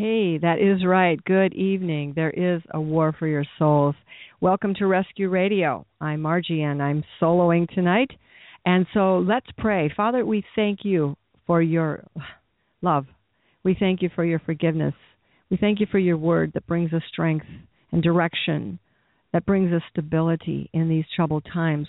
Hey, that is right. Good evening. There is a war for your souls. Welcome to Rescue Radio. I'm Margie and I'm soloing tonight. And so let's pray. Father, we thank you for your love. We thank you for your forgiveness. We thank you for your word that brings us strength and direction, that brings us stability in these troubled times,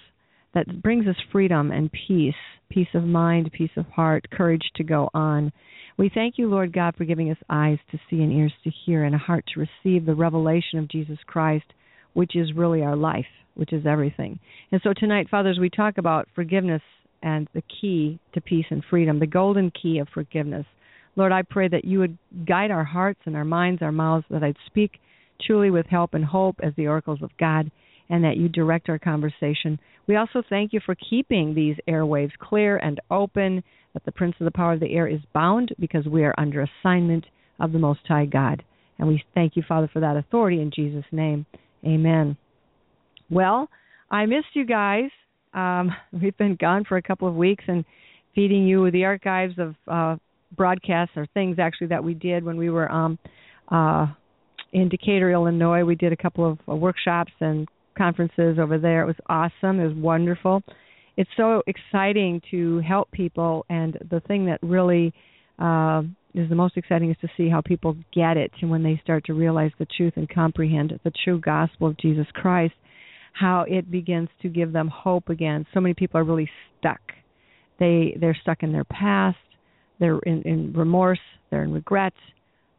that brings us freedom and peace, peace of mind, peace of heart, courage to go on. We thank you, Lord God, for giving us eyes to see and ears to hear and a heart to receive the revelation of Jesus Christ, which is really our life, which is everything. And so tonight, fathers, we talk about forgiveness and the key to peace and freedom, the golden key of forgiveness, Lord, I pray that you would guide our hearts and our minds, our mouths, that I'd speak truly with help and hope as the oracles of God, and that you direct our conversation. We also thank you for keeping these airwaves clear and open, that the Prince of the Power of the Air is bound because we are under assignment of the Most High God. And we thank you, Father, for that authority in Jesus' name. Amen. Well, I missed you guys. Um, we've been gone for a couple of weeks and feeding you the archives of uh, broadcasts or things actually that we did when we were um, uh, in Decatur, Illinois. We did a couple of uh, workshops and conferences over there. It was awesome. It was wonderful. It's so exciting to help people, and the thing that really uh, is the most exciting is to see how people get it, and when they start to realize the truth and comprehend the true gospel of Jesus Christ, how it begins to give them hope again. So many people are really stuck. They they're stuck in their past. They're in, in remorse. They're in regret.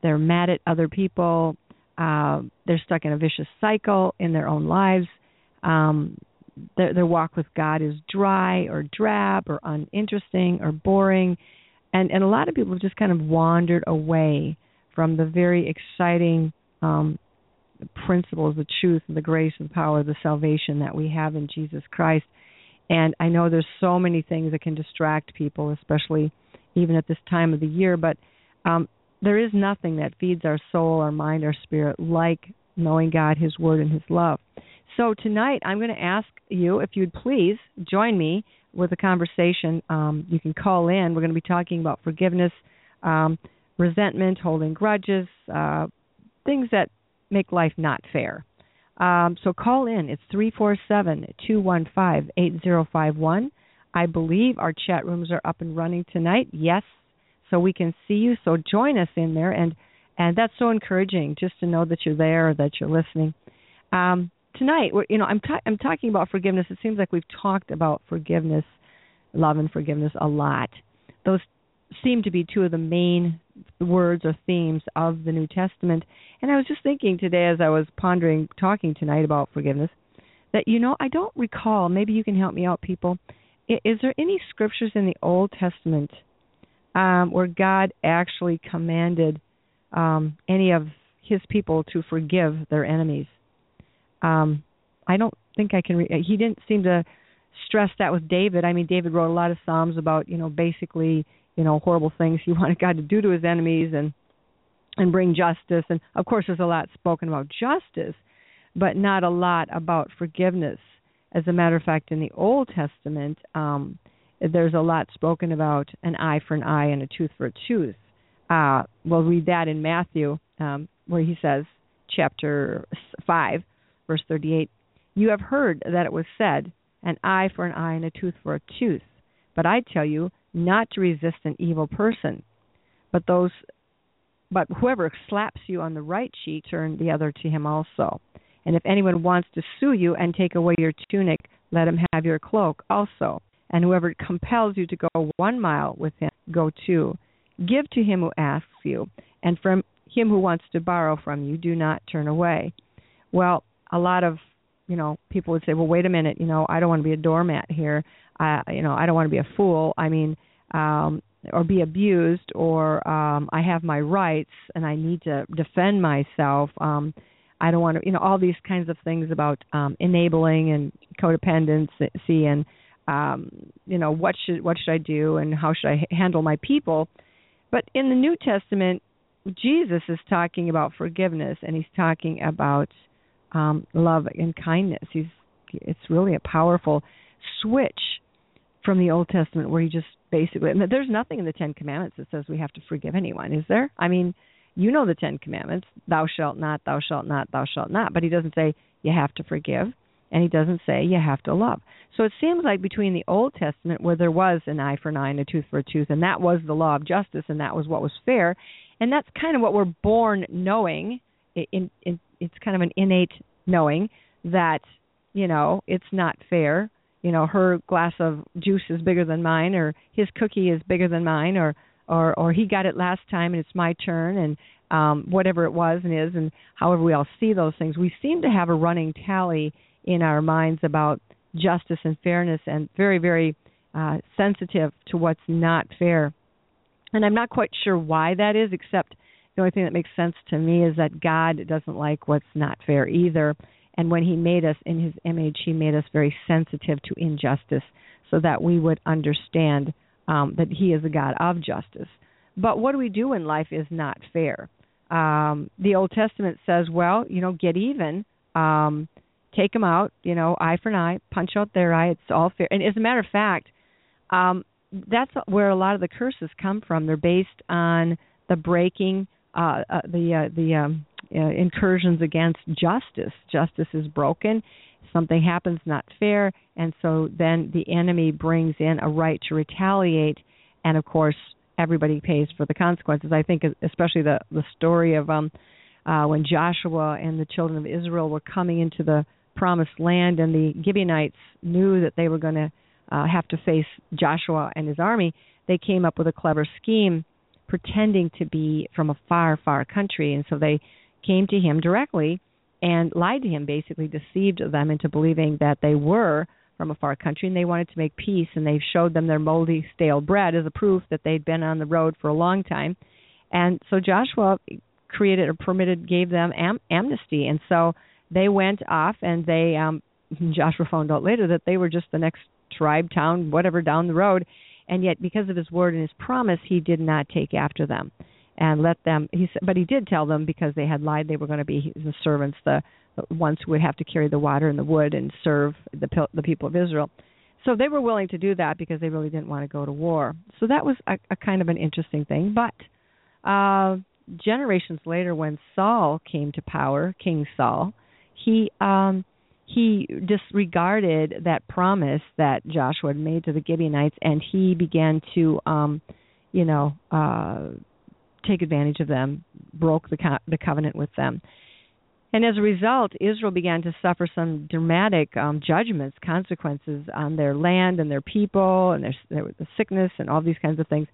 They're mad at other people. Uh, they're stuck in a vicious cycle in their own lives. Um, their, their walk with God is dry or drab or uninteresting or boring, and and a lot of people have just kind of wandered away from the very exciting um, principles, the truth, and the grace, and power, the salvation that we have in Jesus Christ. And I know there's so many things that can distract people, especially even at this time of the year. But um, there is nothing that feeds our soul, our mind, our spirit like knowing God, His Word, and His love. So tonight, I'm going to ask you if you'd please join me with a conversation. Um, you can call in. We're going to be talking about forgiveness, um, resentment, holding grudges, uh, things that make life not fair. Um, so call in. It's three four seven two one five eight zero five one. I believe our chat rooms are up and running tonight. Yes, so we can see you. So join us in there, and and that's so encouraging just to know that you're there, that you're listening. Um, tonight, you know, I'm ta- I'm talking about forgiveness. It seems like we've talked about forgiveness, love, and forgiveness a lot. Those seem to be two of the main words or themes of the New Testament. And I was just thinking today, as I was pondering, talking tonight about forgiveness, that you know, I don't recall. Maybe you can help me out, people. Is there any scriptures in the Old Testament um, where God actually commanded um, any of His people to forgive their enemies? Um, I don't think I can. Re- he didn't seem to stress that with David. I mean, David wrote a lot of psalms about you know basically you know horrible things he wanted God to do to his enemies and and bring justice. And of course, there's a lot spoken about justice, but not a lot about forgiveness. As a matter of fact, in the Old Testament, um, there's a lot spoken about an eye for an eye and a tooth for a tooth. Uh, we'll read that in Matthew, um, where he says, chapter 5, verse 38, You have heard that it was said, an eye for an eye and a tooth for a tooth. But I tell you not to resist an evil person, but those but whoever slaps you on the right cheek, turn the other to him also. And if anyone wants to sue you and take away your tunic, let him have your cloak also. And whoever compels you to go one mile with him, go two. Give to him who asks you, and from him who wants to borrow from you, do not turn away. Well, a lot of you know people would say, well, wait a minute, you know, I don't want to be a doormat here. I, you know, I don't want to be a fool. I mean, um, or be abused or um I have my rights and I need to defend myself. Um I don't want to, you know, all these kinds of things about um enabling and codependency and um you know what should what should I do and how should I handle my people. But in the New Testament, Jesus is talking about forgiveness and he's talking about um love and kindness. He's it's really a powerful switch from the Old Testament where he just basically and there's nothing in the Ten Commandments that says we have to forgive anyone, is there? I mean, you know the Ten Commandments: "Thou shalt not, thou shalt not, thou shalt not." But he doesn't say you have to forgive, and he doesn't say you have to love. So it seems like between the Old Testament, where there was an eye for an eye and a tooth for a tooth, and that was the law of justice, and that was what was fair, and that's kind of what we're born knowing. In, in, it's kind of an innate knowing that you know it's not fair you know her glass of juice is bigger than mine or his cookie is bigger than mine or or or he got it last time and it's my turn and um whatever it was and is and however we all see those things we seem to have a running tally in our minds about justice and fairness and very very uh sensitive to what's not fair and i'm not quite sure why that is except the only thing that makes sense to me is that god doesn't like what's not fair either and when He made us in His image, He made us very sensitive to injustice so that we would understand um, that He is a God of justice. But what we do when life is not fair? Um, the Old Testament says, well, you know, get even. Um, take them out, you know, eye for an eye, punch out their eye. It's all fair. And as a matter of fact, um, that's where a lot of the curses come from. They're based on the breaking, uh, uh, the uh, the um, uh, incursions against justice. Justice is broken, something happens not fair, and so then the enemy brings in a right to retaliate, and of course everybody pays for the consequences. I think especially the the story of um uh when Joshua and the children of Israel were coming into the promised land and the Gibeonites knew that they were going to uh, have to face Joshua and his army, they came up with a clever scheme pretending to be from a far, far country. And so they came to him directly and lied to him, basically deceived them into believing that they were from a far country and they wanted to make peace. And they showed them their moldy stale bread as a proof that they'd been on the road for a long time. And so joshua created or permitted gave them am- amnesty. And so they went off and they um joshua found out later that they were just the next tribe town whatever down the road. And yet because of his word and his promise he did not take after them and let them he but he did tell them because they had lied they were going to be the servants the, the ones who would have to carry the water and the wood and serve the the people of Israel. So they were willing to do that because they really didn't want to go to war. So that was a, a kind of an interesting thing. But uh generations later when Saul came to power king Saul he um he disregarded that promise that Joshua had made to the Gibeonites and he began to um you know uh take advantage of them, broke the co- the covenant with them. And as a result, Israel began to suffer some dramatic um, judgments, consequences on their land and their people, and their, was the sickness and all these kinds of things.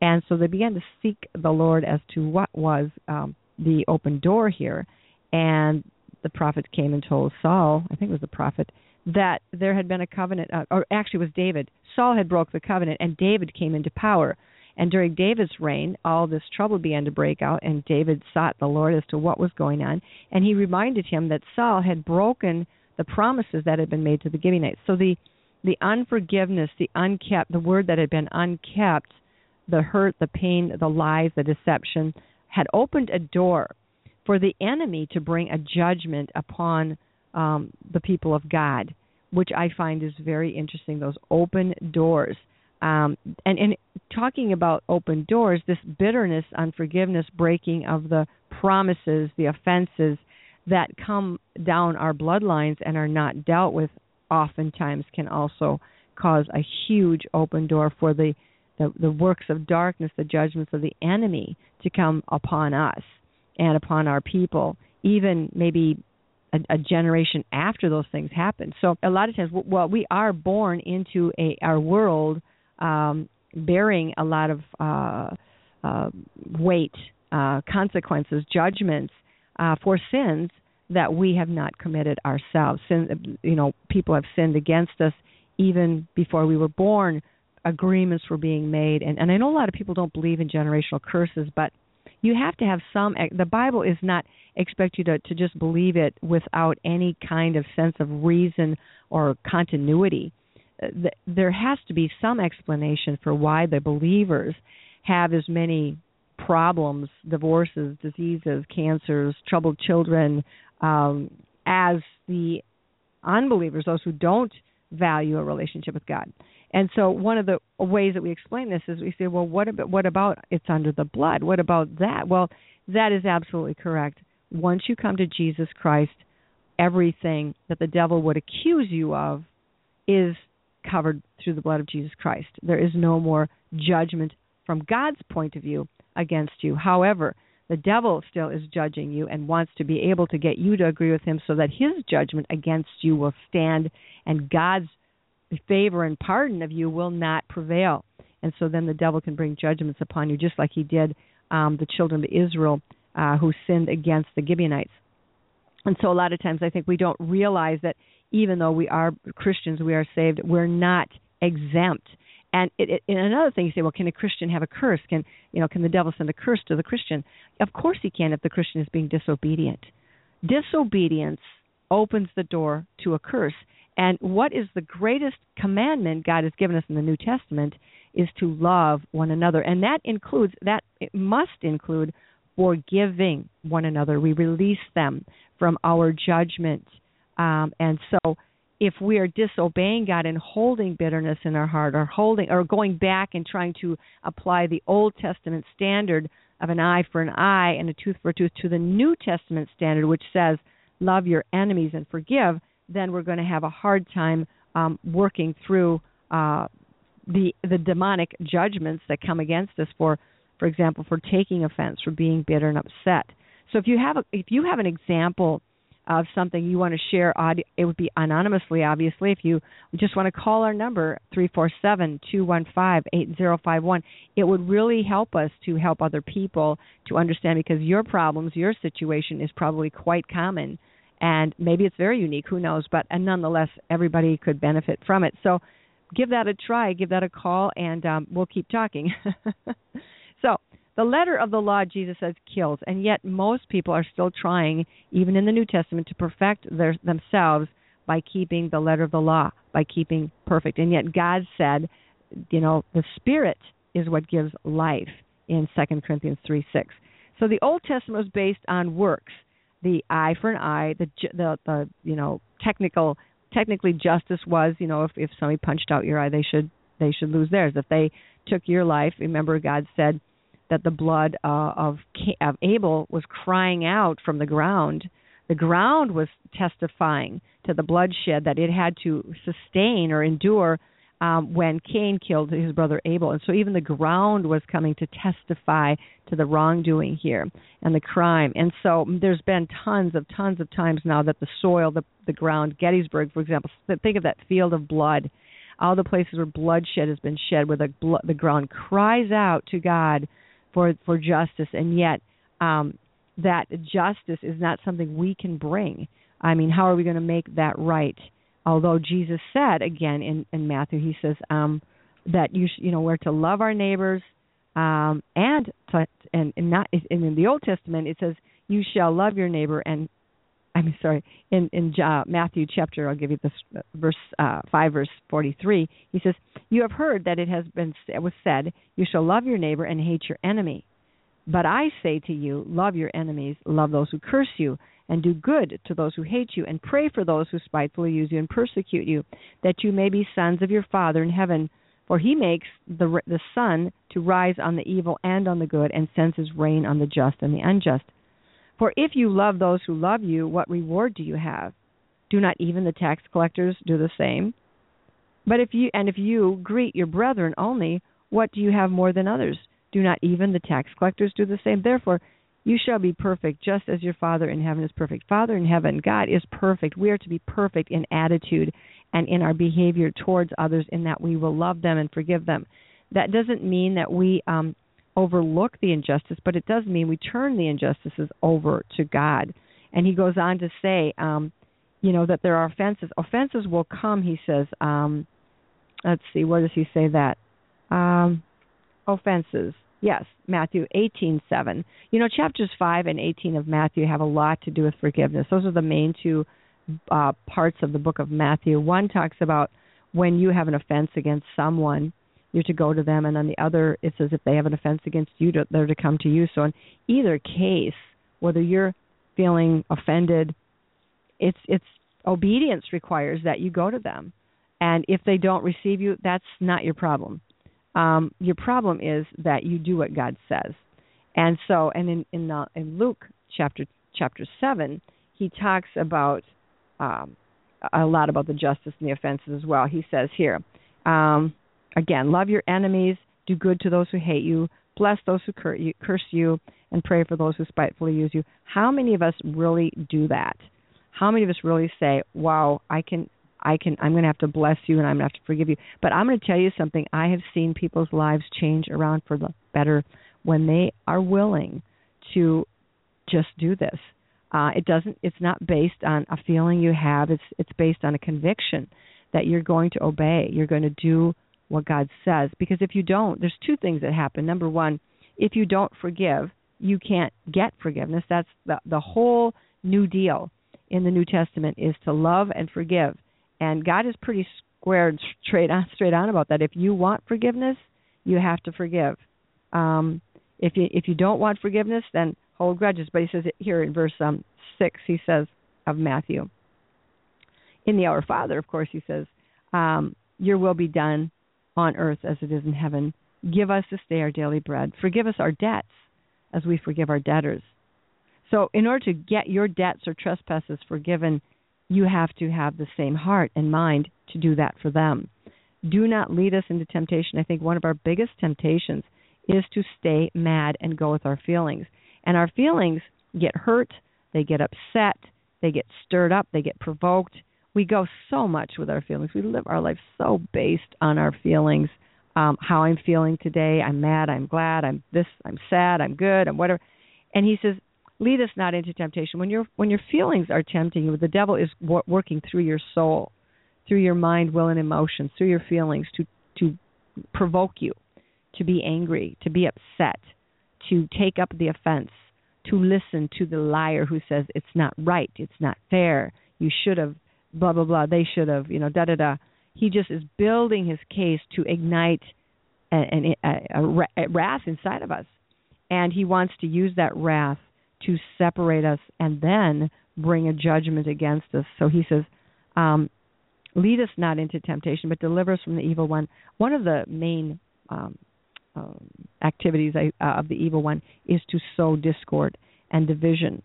And so they began to seek the Lord as to what was um, the open door here. And the prophet came and told Saul, I think it was the prophet, that there had been a covenant, uh, or actually it was David. Saul had broke the covenant, and David came into power. And during David's reign, all this trouble began to break out, and David sought the Lord as to what was going on. And he reminded him that Saul had broken the promises that had been made to the Gibeonites. So the the unforgiveness, the unkept, the word that had been unkept, the hurt, the pain, the lies, the deception, had opened a door for the enemy to bring a judgment upon um, the people of God, which I find is very interesting. Those open doors um, and, and talking about open doors, this bitterness, unforgiveness, breaking of the promises, the offenses that come down our bloodlines and are not dealt with, oftentimes can also cause a huge open door for the, the, the works of darkness, the judgments of the enemy to come upon us and upon our people, even maybe a, a generation after those things happen. So a lot of times, well, we are born into a our world um, bearing a lot of uh, uh, weight, uh, consequences, judgments uh, for sins that we have not committed ourselves. Sin, you know, people have sinned against us even before we were born. agreements were being made and and I know a lot of people don't believe in generational curses but you have to have some the bible is not expect you to to just believe it without any kind of sense of reason or continuity. Uh, there has to be some explanation for why the believers have as many problems divorces diseases cancers troubled children um as the unbelievers those who don't value a relationship with god and so one of the ways that we explain this is we say, well, what about what about it's under the blood? What about that? Well, that is absolutely correct. Once you come to Jesus Christ, everything that the devil would accuse you of is covered through the blood of Jesus Christ. There is no more judgment from God's point of view against you. However, the devil still is judging you and wants to be able to get you to agree with him so that his judgment against you will stand and God's favor and pardon of you will not prevail. And so then the devil can bring judgments upon you, just like he did um, the children of Israel uh, who sinned against the Gibeonites. And so a lot of times I think we don't realize that even though we are Christians, we are saved, we're not exempt. And, it, it, and another thing, you say, well, can a Christian have a curse? Can you know? Can the devil send a curse to the Christian? Of course he can if the Christian is being disobedient. Disobedience opens the door to a curse. And what is the greatest commandment God has given us in the New Testament is to love one another. And that includes, that it must include forgiving one another. We release them from our judgment. Um, and so if we are disobeying God and holding bitterness in our heart or holding or going back and trying to apply the Old Testament standard of an eye for an eye and a tooth for a tooth to the New Testament standard which says love your enemies and forgive, then we're going to have a hard time um, working through uh, the the demonic judgments that come against us for, for example, for taking offense, for being bitter and upset. So if you have a, if you have an example of something you want to share, it would be anonymously, obviously. If you just want to call our number three four seven two one five eight zero five one, it would really help us to help other people to understand because your problems, your situation is probably quite common and maybe it's very unique who knows but and nonetheless everybody could benefit from it. So give that a try give that a call and um, we'll keep talking. So the letter of the law jesus says kills. And yet most people are still trying even in the new testament to perfect their, themselves by keeping the letter of the law by keeping perfect. And yet god said you know the spirit is what gives life in second corinthians 3 6 so the old testament was based on works the eye for an eye, the the, the you know technical technically justice was you know if if somebody punched out your eye they should they should lose theirs. If they took your life, remember God said that the blood uh, of of Abel was crying out from the ground. The ground was testifying to the bloodshed that it had to sustain or endure um, when Cain killed his brother Abel. And so even the ground was coming to testify to the wrongdoing here and the crime. And so there's been tons of tons of times now that the soil, the the ground, Gettysburg, for example, think of that field of blood. All the places where bloodshed has been shed, where the blood, the ground cries out to God for for justice, and yet um, that justice is not something we can bring. I mean, how are we going to make that right? Although Jesus said again in, in Matthew, he says um, that you sh- you know we're to love our neighbors um, and to, and, and not and in the Old Testament it says you shall love your neighbor and I'm sorry in in uh, Matthew chapter I'll give you this uh, verse uh, five verse forty three he says you have heard that it has been it was said you shall love your neighbor and hate your enemy. But I say to you love your enemies love those who curse you and do good to those who hate you, and pray for those who spitefully use you and persecute you, that you may be sons of your Father in heaven. For he makes the the sun to rise on the evil and on the good, and sends his rain on the just and the unjust. For if you love those who love you, what reward do you have? Do not even the tax collectors do the same? But if you and if you greet your brethren only, what do you have more than others? Do not even the tax collectors do the same? Therefore, you shall be perfect just as your Father in heaven is perfect. Father in heaven, God is perfect. We are to be perfect in attitude and in our behavior towards others, in that we will love them and forgive them. That doesn't mean that we um, overlook the injustice, but it does mean we turn the injustices over to God. And he goes on to say, um, you know, that there are offenses. Offenses will come, he says. Um, let's see, where does he say that? um, offenses. Yes, Matthew 18:7. You know, chapters 5 and 18 of Matthew have a lot to do with forgiveness. Those are the main two uh, parts of the book of Matthew. One talks about when you have an offense against someone, you're to go to them, and then the other it says if they have an offense against you, they're to come to you. So in either case, whether you're feeling offended, it's it's obedience requires that you go to them, and if they don't receive you, that's not your problem. Um, your problem is that you do what God says, and so and in in, the, in Luke chapter chapter seven, he talks about um, a lot about the justice and the offenses as well. He says here, um, again, love your enemies, do good to those who hate you, bless those who curse you, and pray for those who spitefully use you. How many of us really do that? How many of us really say, "Wow, I can I can I'm going to have to bless you and I'm going to have to forgive you." But I'm going to tell you something. I have seen people's lives change around for the better when they are willing to just do this. Uh, it doesn't. It's not based on a feeling you have. It's it's based on a conviction that you're going to obey. You're going to do what God says. Because if you don't, there's two things that happen. Number one, if you don't forgive, you can't get forgiveness. That's the the whole New Deal in the New Testament is to love and forgive. And God is pretty squared straight on straight on about that. If you want forgiveness, you have to forgive. Um, if you if you don't want forgiveness, then hold grudges. But he says it here in verse um, six, he says of Matthew. In the Our Father, of course, he says, um, "Your will be done on earth as it is in heaven. Give us this day our daily bread. Forgive us our debts as we forgive our debtors." So, in order to get your debts or trespasses forgiven, you have to have the same heart and mind to do that for them. Do not lead us into temptation. I think one of our biggest temptations is to stay mad and go with our feelings. And our feelings get hurt, they get upset, they get stirred up, they get provoked. We go so much with our feelings. We live our life so based on our feelings. Um, how I'm feeling today. I'm mad. I'm glad. I'm this. I'm sad. I'm good. I'm whatever. And he says, lead us not into temptation. When your when your feelings are tempting you, the devil is w- working through your soul, through your mind, will, and emotions, through your feelings to to provoke you, to be angry, to be upset, to take up the offense, to listen to the liar who says it's not right, it's not fair, you should have, blah blah blah, they should have, you know, da da da. He just is building his case to ignite a, a, a, a wrath inside of us, and he wants to use that wrath to separate us and then bring a judgment against us. So he says, um, "Lead us not into temptation, but deliver us from the evil one." One of the main um, um, activities uh, of the evil one is to sow discord and division.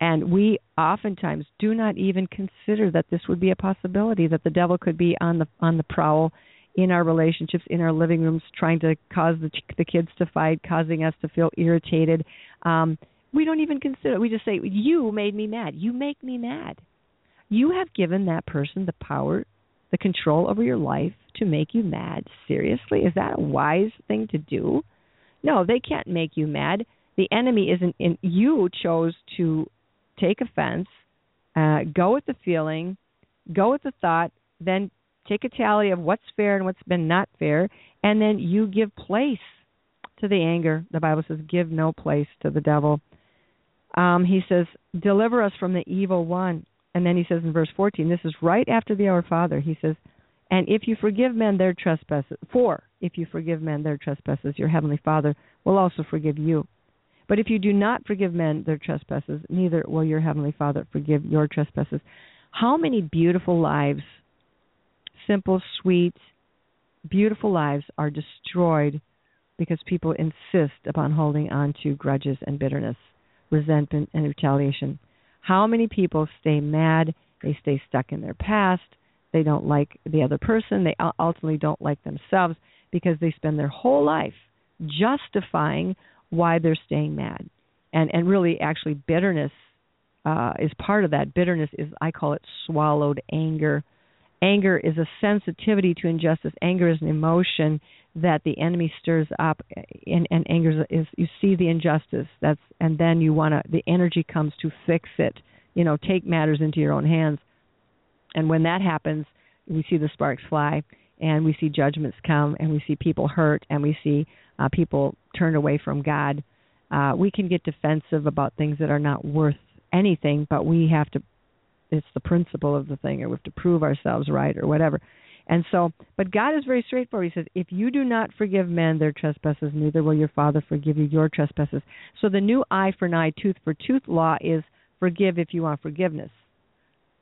And we oftentimes do not even consider that this would be a possibility that the devil could be on the on the prowl in our relationships, in our living rooms, trying to cause the the kids to fight, causing us to feel irritated. Um, we don't even consider. We just say, "You made me mad. You make me mad." You have given that person the power, the control over your life to make you mad. Seriously, is that a wise thing to do? No, they can't make you mad. The enemy isn't in. You chose to take offense, uh, go with the feeling, go with the thought, then take a tally of what's fair and what's been not fair, and then you give place to the anger. The Bible says, "Give no place to the devil." Um, he says, "Deliver us from the evil one." And then he says in verse 14, this is right after the Our Father. He says, and if you forgive men their trespasses, for if you forgive men their trespasses, your heavenly Father will also forgive you. But if you do not forgive men their trespasses, neither will your heavenly Father forgive your trespasses. How many beautiful lives, simple, sweet, beautiful lives, are destroyed because people insist upon holding on to grudges and bitterness, resentment and retaliation? How many people stay mad? They stay stuck in their past they don't like the other person. They ultimately don't like themselves because they spend their whole life justifying why they're staying mad. And and really, actually, bitterness uh, is part of that. Bitterness is I call it swallowed anger. Anger is a sensitivity to injustice. Anger is an emotion that the enemy stirs up, and, and anger is, you see the injustice. That's and then you want to. The energy comes to fix it. You know, take matters into your own hands and when that happens, we see the sparks fly. and we see judgments come, and we see people hurt, and we see uh, people turned away from God. Uh, we can get defensive about things that are not worth anything, but we have to. It's the principle of the thing, or we have to prove ourselves right, or whatever. And so, but God is very straightforward. He says, If you do not forgive men their trespasses, neither will your Father forgive you your trespasses. So the new eye for an eye, tooth for tooth law is forgive if you want forgiveness.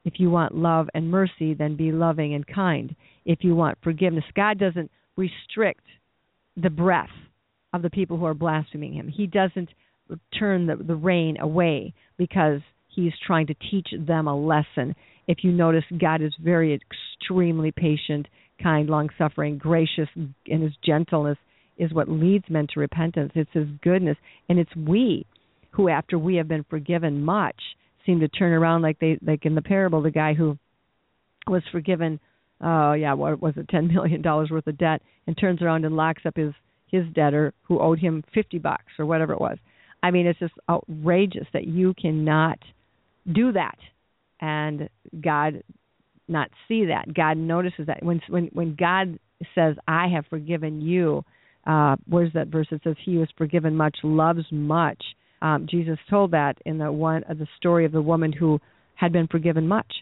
If you want love and mercy, then be loving and kind. If you want forgiveness, God doesn't restrict the breath of the people who are blaspheming Him. He doesn't turn the, the rain away because He's trying to teach them a lesson. If you notice, God is very extremely patient, kind, long suffering, gracious, and His gentleness is what leads men to repentance. It's His goodness. And it's we who, after we have been forgiven much, seem to turn around like they like in the parable, the guy who was forgiven oh uh, yeah, what was it, ten million dollars worth of debt and turns around and locks up his his debtor who owed him fifty bucks or whatever it was. I mean, it's just outrageous that you cannot do that and God not see that. God notices that when when when God says, "I have forgiven you," uh, where's that verse? It says, "He who is forgiven much loves much." Um, Jesus told that in the one of the story of the woman who had been forgiven much.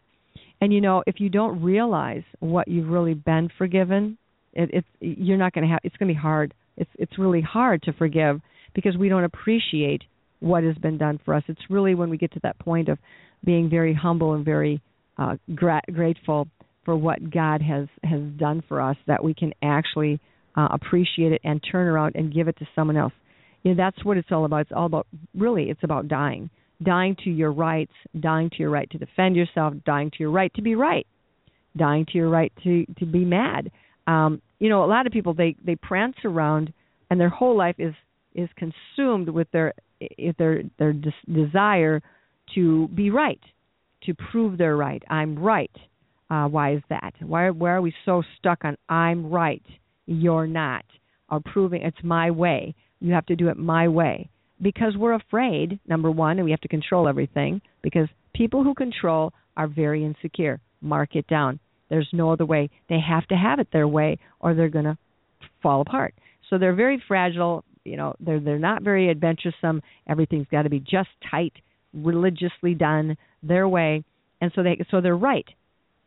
And you know, if you don't realize what you've really been forgiven, it, it's you're not going to have. It's going to be hard. It's it's really hard to forgive because we don't appreciate what has been done for us. It's really when we get to that point of being very humble and very uh, gra- grateful for what God has has done for us that we can actually uh, appreciate it and turn around and give it to someone else. You know, that's what it's all about. It's all about really it's about dying. Dying to your rights, dying to your right to defend yourself, dying to your right to be right, dying to your right to to be mad. Um, you know, a lot of people they they prance around and their whole life is is consumed with their their their des- desire to be right, to prove they're right. I'm right. Uh, why is that? Why why are we so stuck on I'm right, you're not, or proving it's my way? You have to do it my way because we're afraid. Number one, and we have to control everything because people who control are very insecure. Mark it down. There's no other way. They have to have it their way, or they're going to fall apart. So they're very fragile. You know, they're they're not very adventuresome. Everything's got to be just tight religiously done their way, and so they so they're right.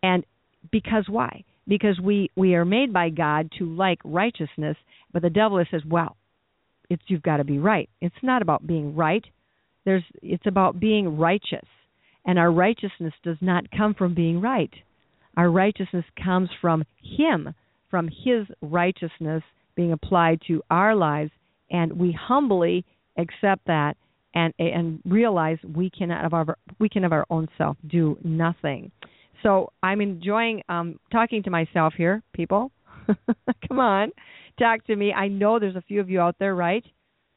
And because why? Because we we are made by God to like righteousness, but the devil says, well, it's you've got to be right. It's not about being right. There's it's about being righteous. And our righteousness does not come from being right. Our righteousness comes from him, from his righteousness being applied to our lives and we humbly accept that and and realize we cannot of our we can of our own self do nothing. So I'm enjoying um, talking to myself here, people. Come on, talk to me. I know there's a few of you out there, right?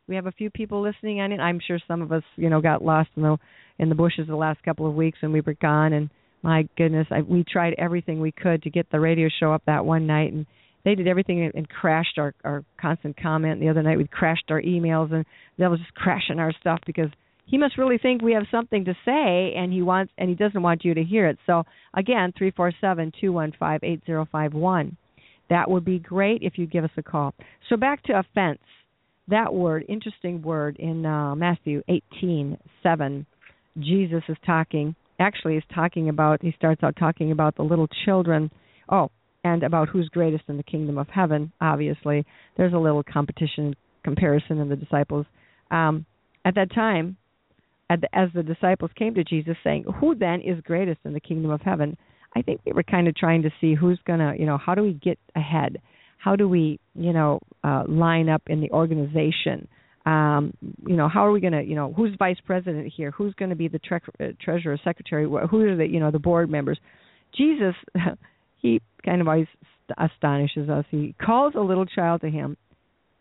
We have a few people listening on it. I'm sure some of us, you know, got lost in the in the bushes the last couple of weeks when we were gone. And my goodness, I, we tried everything we could to get the radio show up that one night, and they did everything and, crashed our our constant comment. The other night we crashed our emails, and that was just crashing our stuff because he must really think we have something to say, and he wants and he doesn't want you to hear it. So again, three four seven two one five eight zero five one. That would be great if you give us a call. So back to offense. That word, interesting word in uh, Matthew eighteen seven. Jesus is talking. Actually, he's talking about. He starts out talking about the little children. Oh, and about who's greatest in the kingdom of heaven. Obviously, there's a little competition comparison in the disciples. Um, at that time, at the, as the disciples came to Jesus saying, "Who then is greatest in the kingdom of heaven?" I think they were kind of trying to see who's gonna, you know, how do we get ahead? How do we, you know, uh, line up in the organization? Um, you know, how are we going to, you know, who's vice president here? Who's going to be the tre- uh, treasurer, secretary? Who are the, you know, the board members? Jesus he kind of always astonishes us. He calls a little child to him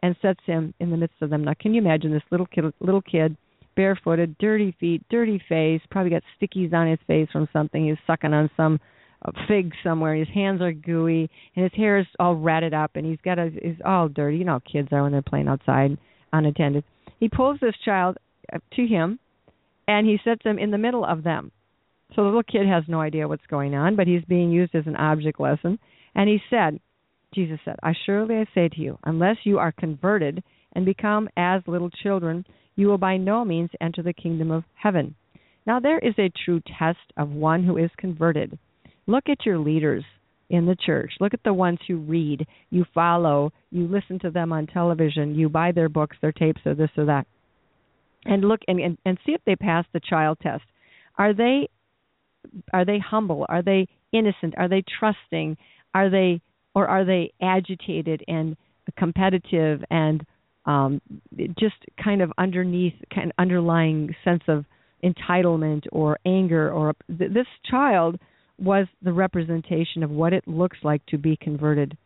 and sets him in the midst of them. Now, can you imagine this little kid, little kid, barefooted, dirty feet, dirty face, probably got stickies on his face from something. He's sucking on some uh, fig somewhere. His hands are gooey, and his hair is all ratted up, and he's got a, he's all dirty. You know how kids are when they're playing outside unattended. He pulls this child uh, to him, and he sets him in the middle of them. So the little kid has no idea what's going on, but he's being used as an object lesson. And he said, Jesus said, I surely I say to you, unless you are converted and become as little children, you will by no means enter the kingdom of heaven. Now, there is a true test of one who is converted. Look at your leaders in the church. Look at the ones who read, you follow, you listen to them on television, you buy their books, their tapes, or this or that. And look and, and, and see if they pass the child test. Are they are they humble? Are they innocent? Are they trusting? Are they or are they agitated and competitive and um, just kind of underneath kind of underlying sense of entitlement or anger or th- this child was the representation of what it looks like to be converted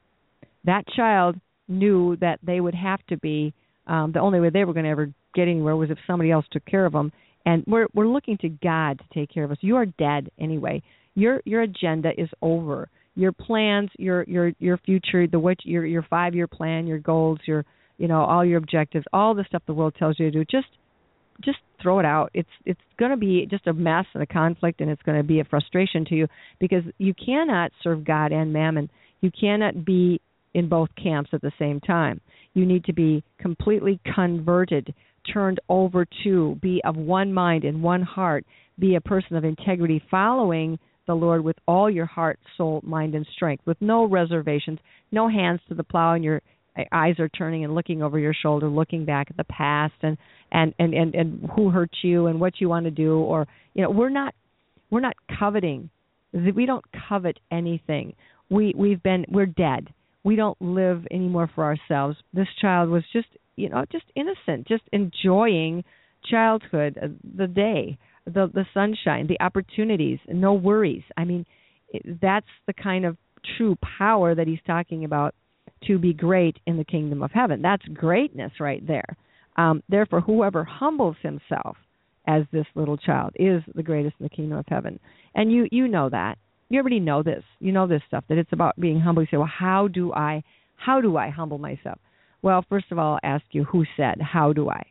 that child knew that they would have to be um, the only way they were going to ever get anywhere was if somebody else took care of them and we're we're looking to God to take care of us you are dead anyway your your agenda is over your plans your your your future the what your your 5 year plan your goals your you know all your objectives all the stuff the world tells you to do just just throw it out. It's it's going to be just a mess and a conflict, and it's going to be a frustration to you because you cannot serve God and Mammon. You cannot be in both camps at the same time. You need to be completely converted, turned over to, be of one mind and one heart, be a person of integrity, following the Lord with all your heart, soul, mind, and strength, with no reservations, no hands to the plow, and your eyes are turning and looking over your shoulder, looking back at the past and and and and, and who hurt you and what you want to do or you know we're not we're not coveting. We don't covet anything. We we've been we're dead. We don't live anymore for ourselves. This child was just you know just innocent just enjoying childhood uh, the day the the sunshine the opportunities no worries i mean that's the kind of true power that he's talking about to be great in the kingdom of heaven that's greatness right there um, therefore, whoever humbles himself as this little child is the greatest in the kingdom of heaven. And you you know that. You already know this. You know this stuff that it's about being humble. You say, well, how do I how do I humble myself? Well, first of all, I'll ask you who said how do I?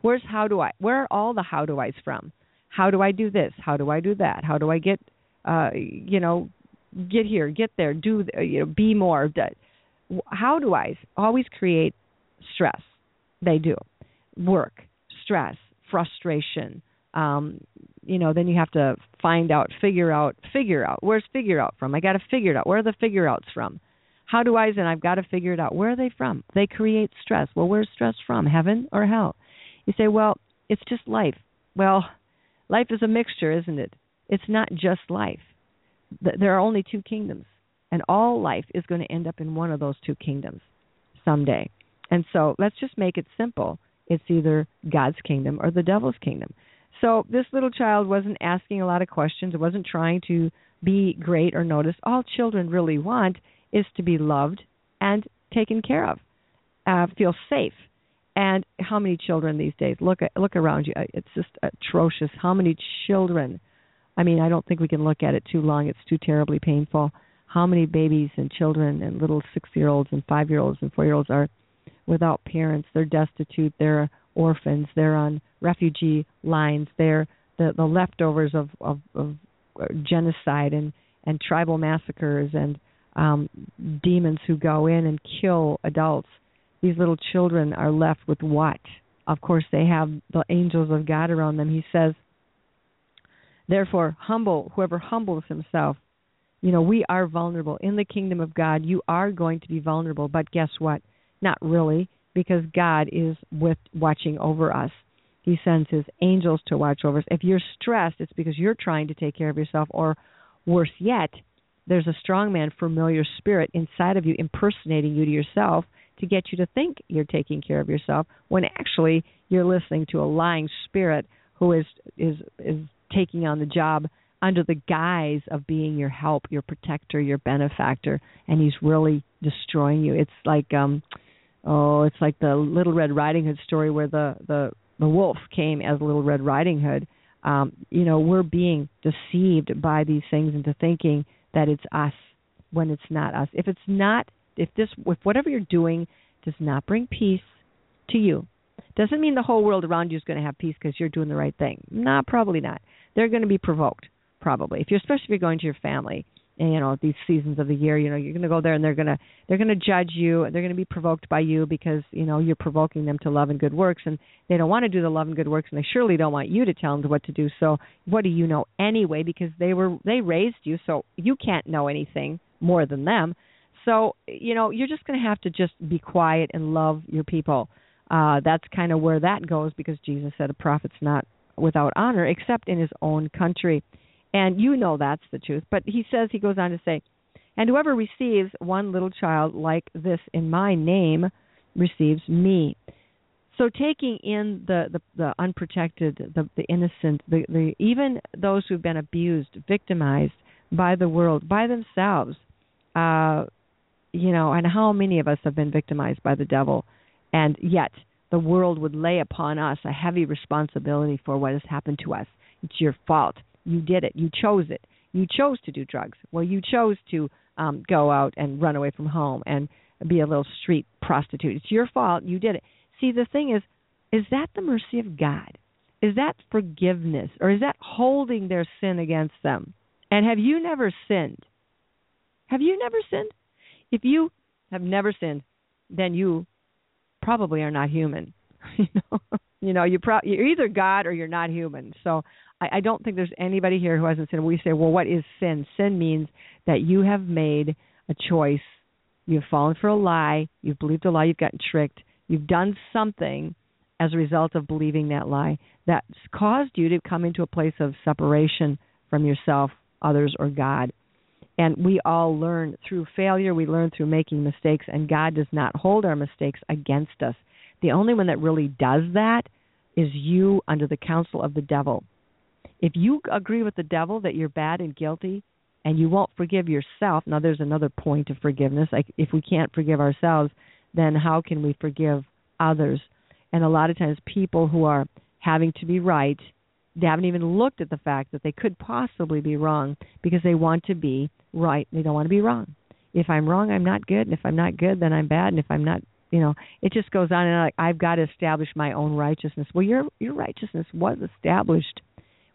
Where's how do I? Where are all the how do I's from? How do I do this? How do I do that? How do I get uh you know get here, get there, do you know be more? How do I always create stress? They do work, stress, frustration. Um, you know, then you have to find out, figure out, figure out. Where's figure out from? I got to figure it out. Where are the figure outs from? How do I? Then I've got to figure it out. Where are they from? They create stress. Well, where's stress from? Heaven or hell? You say, well, it's just life. Well, life is a mixture, isn't it? It's not just life. There are only two kingdoms, and all life is going to end up in one of those two kingdoms someday. And so let's just make it simple it's either God's kingdom or the devil's kingdom. So this little child wasn't asking a lot of questions. It wasn't trying to be great or noticed. All children really want is to be loved and taken care of, uh, feel safe. And how many children these days? Look look around you. It's just atrocious. How many children? I mean, I don't think we can look at it too long. It's too terribly painful. How many babies and children and little six-year-olds and five-year-olds and four-year-olds are without parents. They're destitute. They're orphans. They're on refugee lines. They're the, the leftovers of, of, of genocide and, and tribal massacres and um, demons who go in and kill adults. These little children are left with what? Of course, they have the angels of God around them. He says, Therefore, humble, whoever humbles himself, you know, we are vulnerable. In the kingdom of God, you are going to be vulnerable. But guess what? Not really, because God is with watching over us. He sends his angels to watch over us. If you're stressed, it's because you're trying to take care of yourself, or worse yet, there's a strong man, familiar spirit inside of you impersonating you to yourself to get you to think you're taking care of yourself when actually you're listening to a lying spirit who is is is taking on the job under the guise of being your help, your protector, your benefactor, and he's really destroying you. It's like um oh, it's like the Little Red Riding Hood story where the the the wolf came as Little Red Riding Hood. Um, you know, we're being deceived by these things into thinking that it's us when it's not us. If it's not, if this, if whatever you're doing does not bring peace to you, doesn't mean the whole world around you is going to have peace because you're doing the right thing. Not probably not. They're going to be provoked, probably. If you're especially if you're going to your family you know these seasons of the year you know you're going to go there and they're going to they're going to judge you they're going to be provoked by you because you know you're provoking them to love and good works and they don't want to do the love and good works and they surely don't want you to tell them what to do. So what do you know anyway? Because they were they raised you so you can't know anything more than them. So you know you're just going to have to just be quiet and love your people. Uh that's kind of where that goes because Jesus said a prophet's not without honor except in his own country and you know that's the truth. But he says, he goes on to say, and whoever receives one little child like this in my name receives me. So taking in the the, the unprotected, the, the innocent, the, the even those who've been abused, victimized by the world, by themselves, uh, you know, and how many of us have been victimized by the devil, and yet the world would lay upon us a heavy responsibility for what has happened to us. It's your fault. You did it. You chose it. You chose to do drugs. Well, you chose to um, go out and run away from home and be a little street prostitute. It's your fault. You did it. See, the thing is, is that the mercy of God? Is that forgiveness? Or is that holding their sin against them? And have you never sinned? Have you never sinned? If you have never sinned, then you probably are not human. you know, you know, you pro- you're either God or you're not human. So I, I don't think there's anybody here who hasn't sinned. We say, well, what is sin? Sin means that you have made a choice. You've fallen for a lie. You've believed a lie. You've gotten tricked. You've done something as a result of believing that lie that's caused you to come into a place of separation from yourself, others, or God. And we all learn through failure, we learn through making mistakes, and God does not hold our mistakes against us. The only one that really does that is you under the counsel of the devil. If you agree with the devil that you're bad and guilty and you won't forgive yourself, now there's another point of forgiveness. Like if we can't forgive ourselves, then how can we forgive others? And a lot of times people who are having to be right, they haven't even looked at the fact that they could possibly be wrong because they want to be right. They don't want to be wrong. If I'm wrong, I'm not good, and if I'm not good, then I'm bad, and if I'm not you know it just goes on and like i've got to establish my own righteousness well your your righteousness was established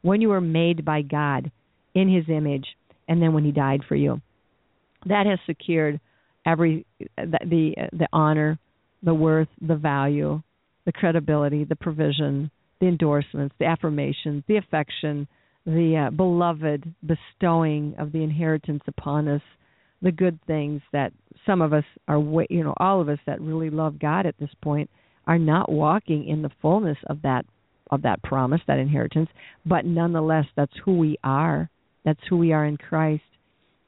when you were made by God in his image and then when he died for you. That has secured every the the, the honor, the worth, the value, the credibility, the provision, the endorsements, the affirmation, the affection, the uh, beloved bestowing of the inheritance upon us, the good things that some of us are, you know, all of us that really love God at this point are not walking in the fullness of that of that promise, that inheritance, but nonetheless, that's who we are. That's who we are in Christ.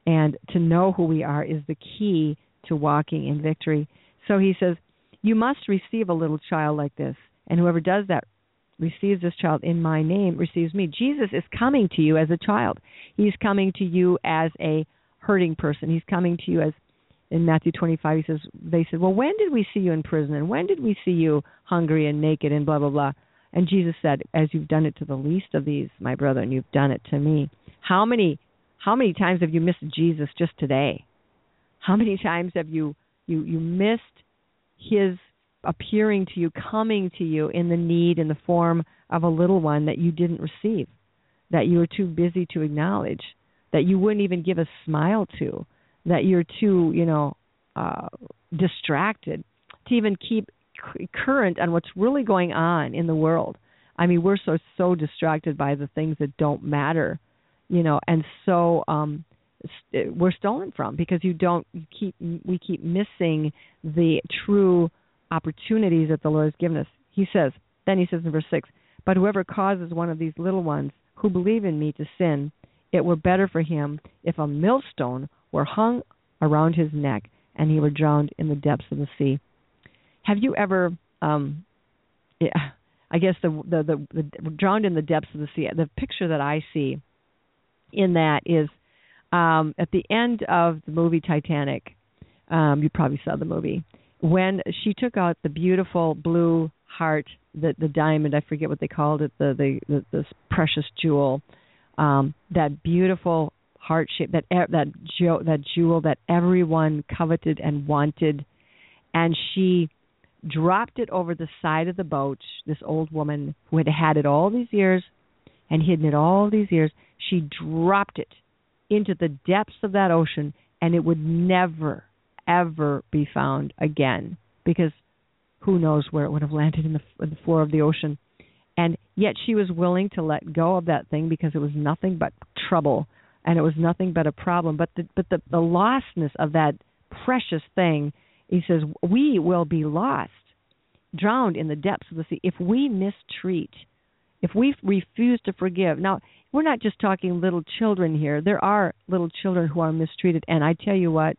And to know who we are is the key to walking in victory. So he says, You must receive a little child like this, and whoever does that receives this child in my name receives me. Jesus is coming to you as a child. He's coming to you as a hurting person. He's coming to you as in Matthew 25 he says they said, "Well, when did we see you in prison and when did we see you hungry and naked and blah blah blah?" And Jesus said, As you've done it to the least of these, my brother, and you've done it to me. How many how many times have you missed Jesus just today? How many times have you you, you missed his appearing to you, coming to you in the need in the form of a little one that you didn't receive, that you were too busy to acknowledge, that you wouldn't even give a smile to, that you're too, you know, uh, distracted to even keep current on what's really going on in the world. I mean, we're so so distracted by the things that don't matter, you know, and so um st- we're stolen from because you don't you keep we keep missing the true opportunities that the Lord has given us. He says, then he says in verse 6, but whoever causes one of these little ones who believe in me to sin, it were better for him if a millstone were hung around his neck and he were drowned in the depths of the sea. Have you ever um yeah, I guess the, the the the drowned in the depths of the sea. The picture that I see in that is um at the end of the movie Titanic. Um you probably saw the movie when she took out the beautiful blue heart, the the diamond, I forget what they called it, the the, the this precious jewel, um that beautiful heart shape that that jewel that jewel that everyone coveted and wanted and she dropped it over the side of the boat. This old woman who had had it all these years and hidden it all these years, she dropped it into the depths of that ocean and it would never ever be found again because who knows where it would have landed in the, in the floor of the ocean and yet she was willing to let go of that thing because it was nothing but trouble and it was nothing but a problem but the but the, the lostness of that precious thing he says we will be lost drowned in the depths of the sea if we mistreat if we refuse to forgive. Now we're not just talking little children here. There are little children who are mistreated and i tell you what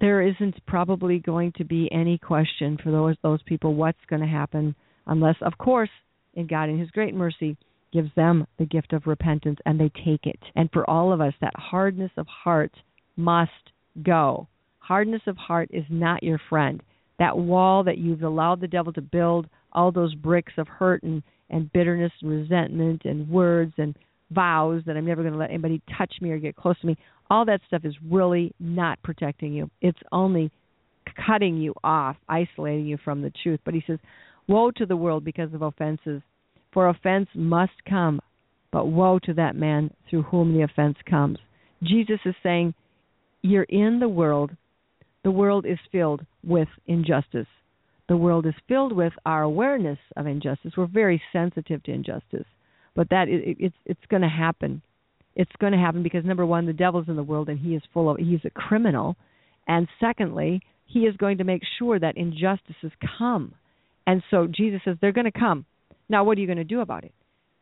there isn't probably going to be any question for those those people what's going to happen unless of course in God in his great mercy gives them the gift of repentance and they take it. And for all of us that hardness of heart must go hardness of heart is not your friend that wall that you've allowed the devil to build all those bricks of hurt and and bitterness and resentment and words and vows that I'm never going to let anybody touch me or get close to me. All that stuff is really not protecting you. It's only cutting you off, isolating you from the truth. But he says, Woe to the world because of offenses, for offense must come, but woe to that man through whom the offense comes. Jesus is saying, You're in the world. The world is filled with injustice the world is filled with our awareness of injustice. We're very sensitive to injustice, but that it, it's it's going to happen. It's going to happen because number one, the devil's in the world and he is full of he's a criminal, and secondly, he is going to make sure that injustices come, and so Jesus says they're going to come. Now, what are you going to do about it?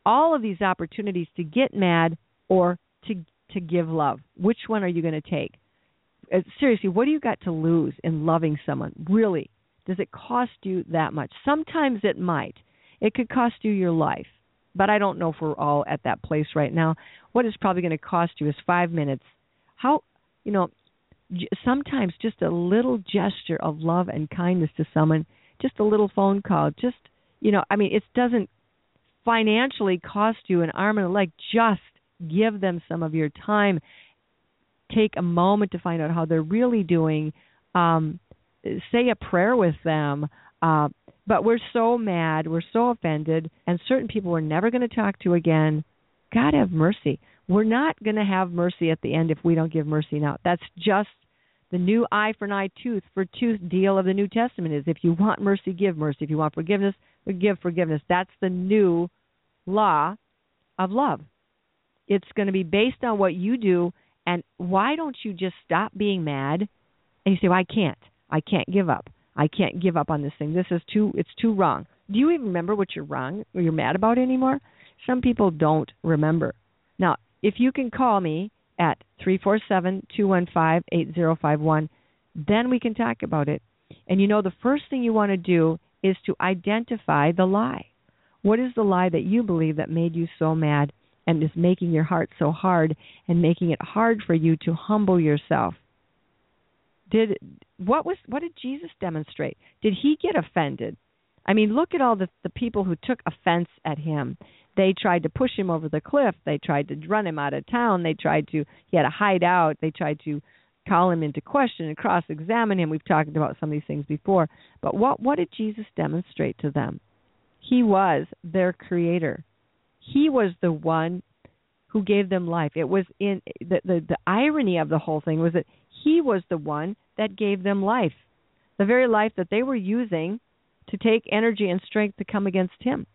All of these opportunities to get mad or to to give love. Which one are you going to take? Uh, seriously, what do you got to lose in loving someone? Really, does it cost you that much? Sometimes it might. It could cost you your life. But I don't know if we're all at that place right now. What it's probably going to cost you is five minutes. How, you know, sometimes just a little gesture of love and kindness to someone, just a little phone call, just, you know, I mean, it doesn't financially cost you an arm and a leg. Just give them some of your time. Take a moment to find out how they're really doing. Um, say a prayer with them. Uh, but we're so mad, we're so offended, and certain people we're never going to talk to again. God have mercy. We're not going to have mercy at the end if we don't give mercy now. That's just the new eye for an eye, tooth for tooth deal of the New Testament is if you want mercy, give mercy. If you want forgiveness, give forgiveness. That's the new law of love. It's going to be based on what you do. And why don't you just stop being mad? And you say, well, I can't. I can't give up. I can't give up on this thing. This is too it's too wrong. Do you even remember what you're wrong or you're mad about anymore? Some people don't remember. Now, if you can call me at three four seven two one five eight zero five one, then we can talk about it. And you know the first thing you want to do is to identify the lie. What is the lie that you believe that made you so mad and is making your heart so hard and making it hard for you to humble yourself? did what was what did Jesus demonstrate? Did he get offended? I mean, look at all the the people who took offense at him. They tried to push him over the cliff. They tried to run him out of town. They tried to he had to hide out. They tried to call him into question and cross examine him. We've talked about some of these things before. But what what did Jesus demonstrate to them? He was their creator. He was the one who gave them life. It was in the, the the irony of the whole thing was that he was the one that gave them life, the very life that they were using to take energy and strength to come against him.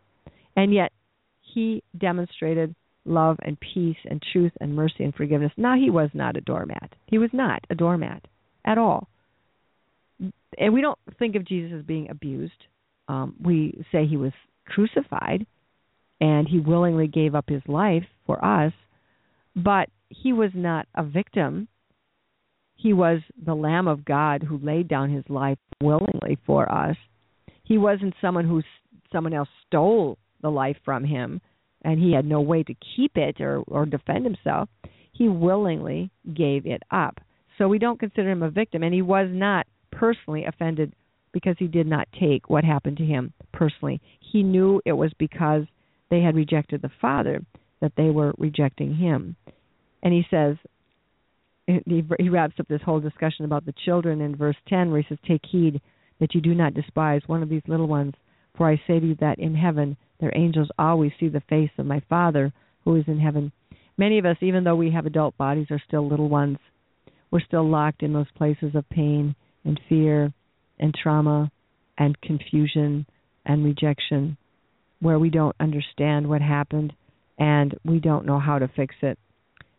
And yet, he demonstrated love and peace and truth and mercy and forgiveness. Now, he was not a doormat. He was not a doormat at all. And we don't think of Jesus as being abused. Um, we say he was crucified and he willingly gave up his life for us, but he was not a victim he was the Lamb of God who laid down his life willingly for us. He wasn't someone who someone else stole the life from him and he had no way to keep it or, or defend himself. He willingly gave it up. So we don't consider him a victim, and he was not personally offended because he did not take what happened to him personally. He knew it was because they had rejected the Father that they were rejecting him. And he says, he, wraps up this whole discussion about the children in verse 10 where he says take heed that you do not despise one of these little ones for i say to you that in heaven their angels always see the face of my father who is in heaven Many of us, even though we have adult bodies, are still little ones. We're still locked in those places of pain and fear and trauma and confusion and rejection where we don't understand what happened and we don't know how to fix it.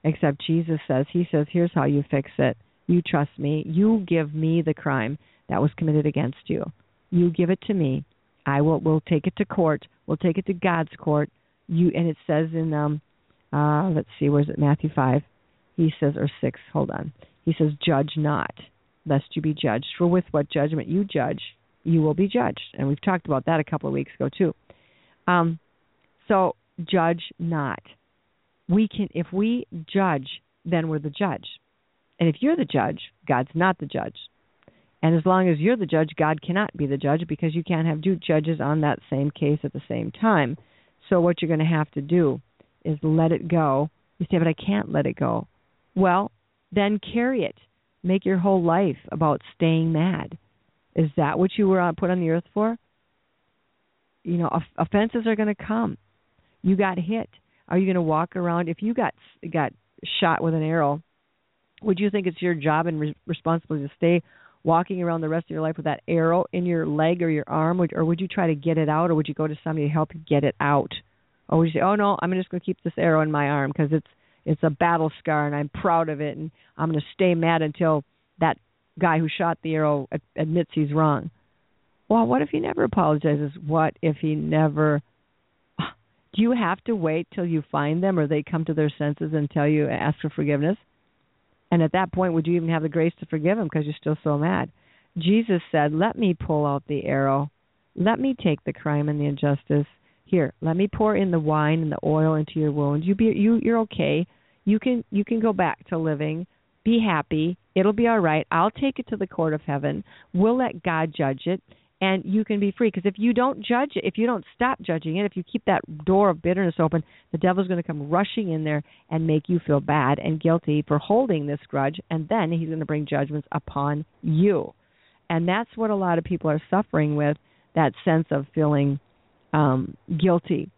Except Jesus says, He says, here's how you fix it. You trust me. You give me the crime that was committed against you. You give it to me. I will will take it to court. We'll take it to God's court. You and it says in um uh let's see, where's it? Matthew five. He says or six, hold on. He says, Judge not, lest you be judged. For with what judgment you judge, you will be judged. And we've talked about that a couple of weeks ago too. Um so judge not. We can if we judge, then we're the judge. And if you're the judge, God's not the judge. And as long as you're the judge, God cannot be the judge because you can't have two judges on that same case at the same time. So what you're going to have to do is let it go. You say, but I can't let it go. Well, then carry it. Make your whole life about staying mad. Is that what you were put on the earth for? You know, offenses are going to come. You got hit. Are you going to walk around if you got got shot with an arrow? Would you think it's your job and re- responsibility to stay walking around the rest of your life with that arrow in your leg or your arm, would, or would you try to get it out, or would you go to somebody to help you get it out? Or would you say, "Oh no, I'm just going to keep this arrow in my arm because it's it's a battle scar and I'm proud of it, and I'm going to stay mad until that guy who shot the arrow admits he's wrong." Well, what if he never apologizes? What if he never? Do you have to wait till you find them, or they come to their senses and tell you ask for forgiveness? And at that point, would you even have the grace to forgive him because you're still so mad? Jesus said, Let me pull out the arrow. Let me take the crime and the injustice. Here, let me pour in the wine and the oil into your wounds. You be you you're okay. You can you can go back to living. Be happy. It'll be all right. I'll take it to the court of heaven. We'll let God judge it and you can be free. Because if you don't judge it, if you don't stop judging it, if you keep that door of bitterness open, the devil's going to come rushing in there and make you feel bad and guilty for holding this grudge, and then he's going to bring judgments upon you. And that's what a lot of people are suffering with that sense of feeling um, guilty.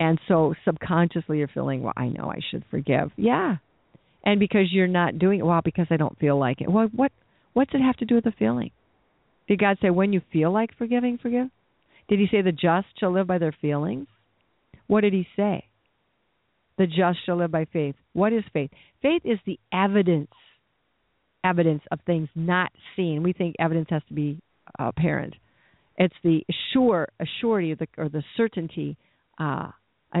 And so subconsciously you're feeling, well, I know I should forgive. Yeah. And because you're not doing it, well, because I don't feel like it. Well, what what's it have to do with the feeling? Did God say when you feel like forgiving, forgive? Did he say the just shall live by their feelings? What did he say? The just shall live by faith. What is faith? Faith is the evidence evidence of things not seen. We think evidence has to be apparent. It's the sure the, or the certainty uh,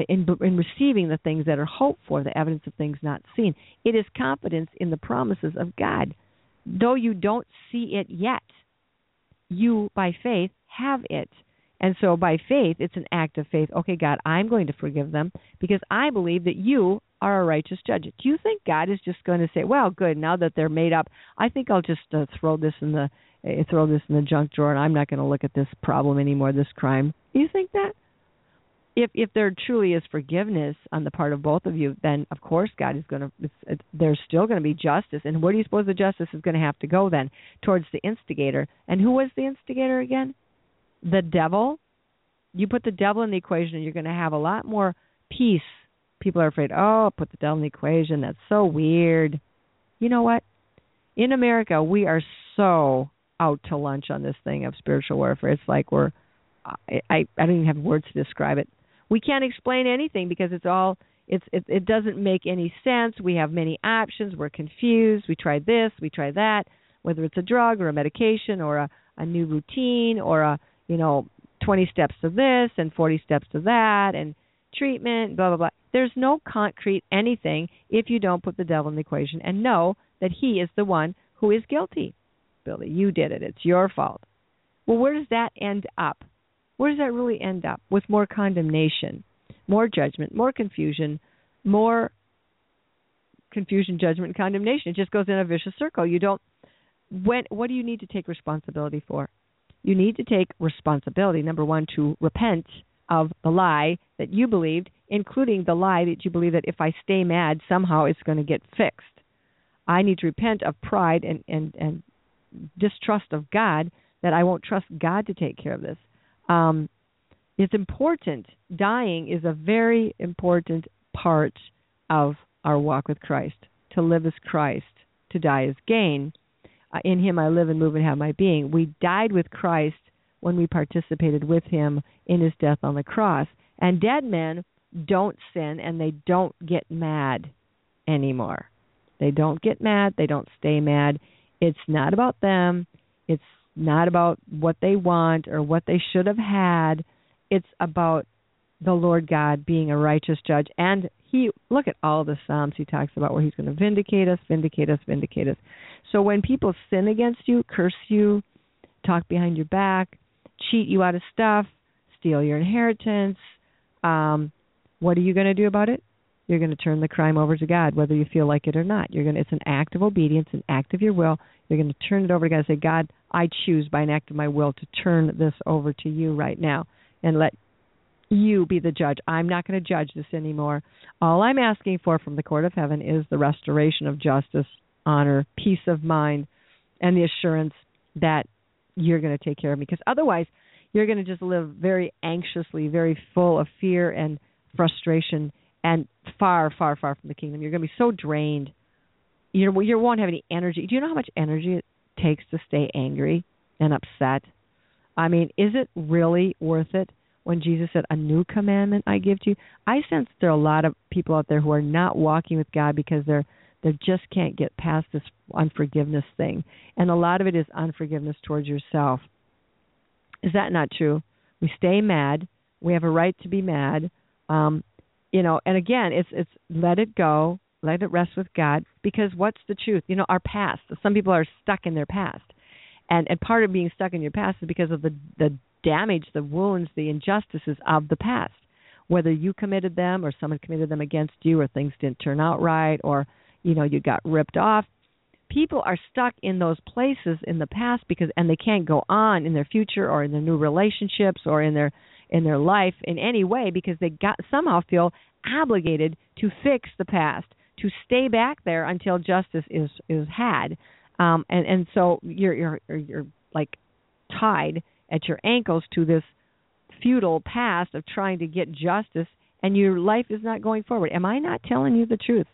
in, in receiving the things that are hoped for, the evidence of things not seen. It is confidence in the promises of God, though you don't see it yet you by faith have it. And so by faith, it's an act of faith. Okay, God, I'm going to forgive them because I believe that you are a righteous judge. Do you think God is just going to say, "Well, good, now that they're made up, I think I'll just uh, throw this in the uh, throw this in the junk drawer and I'm not going to look at this problem anymore, this crime?" Do you think that? If if there truly is forgiveness on the part of both of you, then of course God is going to. There's still going to be justice, and where do you suppose the justice is going to have to go then? Towards the instigator, and who was the instigator again? The devil. You put the devil in the equation, and you're going to have a lot more peace. People are afraid. Oh, put the devil in the equation. That's so weird. You know what? In America, we are so out to lunch on this thing of spiritual warfare. It's like we're I, I I don't even have words to describe it we can't explain anything because it's all it's it, it doesn't make any sense. We have many options. We're confused. We try this, we try that, whether it's a drug or a medication or a, a new routine or a you know 20 steps to this and 40 steps to that and treatment, blah blah blah. There's no concrete anything if you don't put the devil in the equation and know that he is the one who is guilty. Billy, you did it. It's your fault. Well, where does that end up? Where does that really end up? With more condemnation, more judgment, more confusion, more confusion, judgment, condemnation. It just goes in a vicious circle. You don't. When what do you need to take responsibility for? You need to take responsibility. Number one, to repent of the lie that you believed, including the lie that you believe that if I stay mad, somehow it's going to get fixed. I need to repent of pride and, and, and distrust of God that I won't trust God to take care of this um, it's important. Dying is a very important part of our walk with Christ. To live is Christ, to die is gain. Uh, in him I live and move and have my being. We died with Christ when we participated with him in his death on the cross. And dead men don't sin and they don't get mad anymore. They don't get mad, they don't stay mad. It's not about them. It's not about what they want or what they should have had. It's about the Lord God being a righteous judge. And he look at all the Psalms he talks about where he's going to vindicate us, vindicate us, vindicate us. So when people sin against you, curse you, talk behind your back, cheat you out of stuff, steal your inheritance, um, what are you going to do about it? You're going to turn the crime over to God, whether you feel like it or not. You're going to, it's an act of obedience, an act of your will. You're going to turn it over to God and say, God, I choose by an act of my will to turn this over to you right now and let you be the judge. I'm not going to judge this anymore. All I'm asking for from the court of heaven is the restoration of justice, honor, peace of mind, and the assurance that you're going to take care of me. Because otherwise, you're going to just live very anxiously, very full of fear and frustration, and far, far, far from the kingdom. You're going to be so drained. You you won't have any energy. Do you know how much energy takes to stay angry and upset? I mean, is it really worth it? when Jesus said, "A new commandment I give to you." I sense there are a lot of people out there who are not walking with God because they're they just can't get past this unforgiveness thing, and a lot of it is unforgiveness towards yourself. Is that not true? We stay mad. We have a right to be mad. Um, you know, and again, it's it's let it go, let it rest with God. Because what's the truth? You know, our past. Some people are stuck in their past, and and part of being stuck in your past is because of the the damage, the wounds, the injustices of the past. Whether you committed them or someone committed them against you or things didn't turn out right or you know you got ripped off. People are stuck in those places in the past because and they can't go on in their future or in their new relationships or in their in their life in any way because they got somehow feel obligated to fix the past, to stay back there until justice is is had. Um and and so you're you're you're like tied at your ankles to this futile past of trying to get justice and your life is not going forward. Am I not telling you the truth?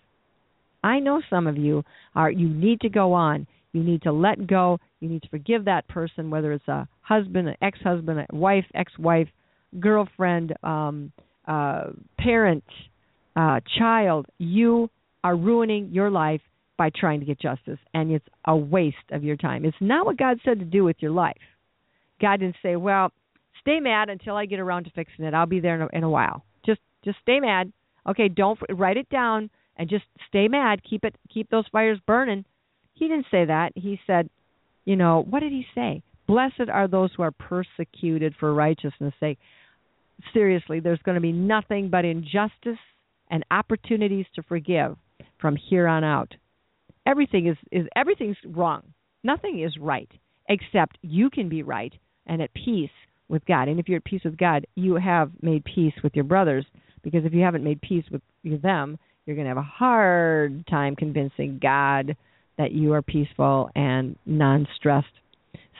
I know some of you are you need to go on. You need to let go. You need to forgive that person, whether it's a husband, an ex-husband, a wife, ex-wife, girlfriend, um, uh, parent, uh, child. You are ruining your life by trying to get justice, and it's a waste of your time. It's not what God said to do with your life. God didn't say, "Well, stay mad until I get around to fixing it. I'll be there in a, in a while. Just just stay mad. Okay, don't write it down and just stay mad. Keep it keep those fires burning." He didn't say that. He said, you know, what did he say? Blessed are those who are persecuted for righteousness' sake. Seriously, there's going to be nothing but injustice and opportunities to forgive from here on out. Everything is, is everything's wrong. Nothing is right except you can be right and at peace with God. And if you're at peace with God, you have made peace with your brothers. Because if you haven't made peace with them, you're going to have a hard time convincing God that you are peaceful and non stressed.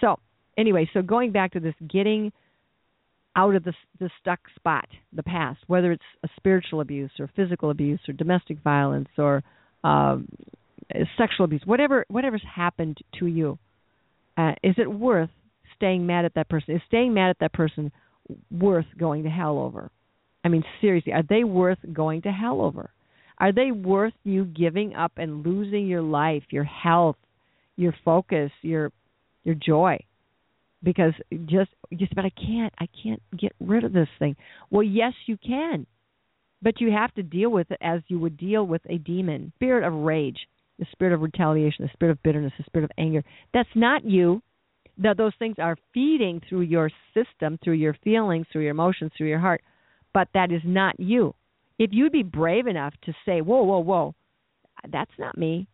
So, anyway, so going back to this getting out of the, the stuck spot, the past, whether it's a spiritual abuse or physical abuse or domestic violence or um, sexual abuse, whatever whatever's happened to you, uh, is it worth staying mad at that person? Is staying mad at that person worth going to hell over? I mean, seriously, are they worth going to hell over? Are they worth you giving up and losing your life, your health, your focus, your your joy? Because just just but I can't I can't get rid of this thing. Well, yes, you can. But you have to deal with it as you would deal with a demon, spirit of rage the spirit of retaliation, the spirit of bitterness, the spirit of anger. That's not you. That those things are feeding through your system, through your feelings, through your emotions, through your heart, but that is not you. If you'd be brave enough to say, "Whoa, whoa, whoa, that's not me,"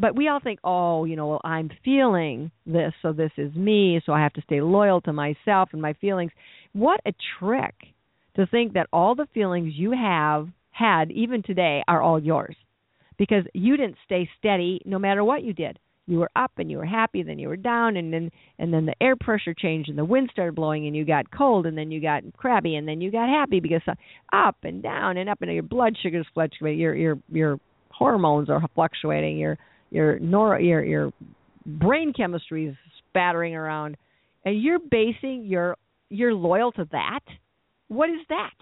but we all think, "Oh, you know, well, I'm feeling this, so this is me, so I have to stay loyal to myself and my feelings." What a trick to think that all the feelings you have had even today are all yours because you didn't stay steady no matter what you did. You were up and you were happy, then you were down, and then and then the air pressure changed and the wind started blowing and you got cold, and then you got crabby, and then you got happy because uh, up and down and up, and your blood sugars fluctuate, your your your hormones are fluctuating, your your nor your your brain chemistry is spattering around, and you're basing your you're loyal to that. What is that?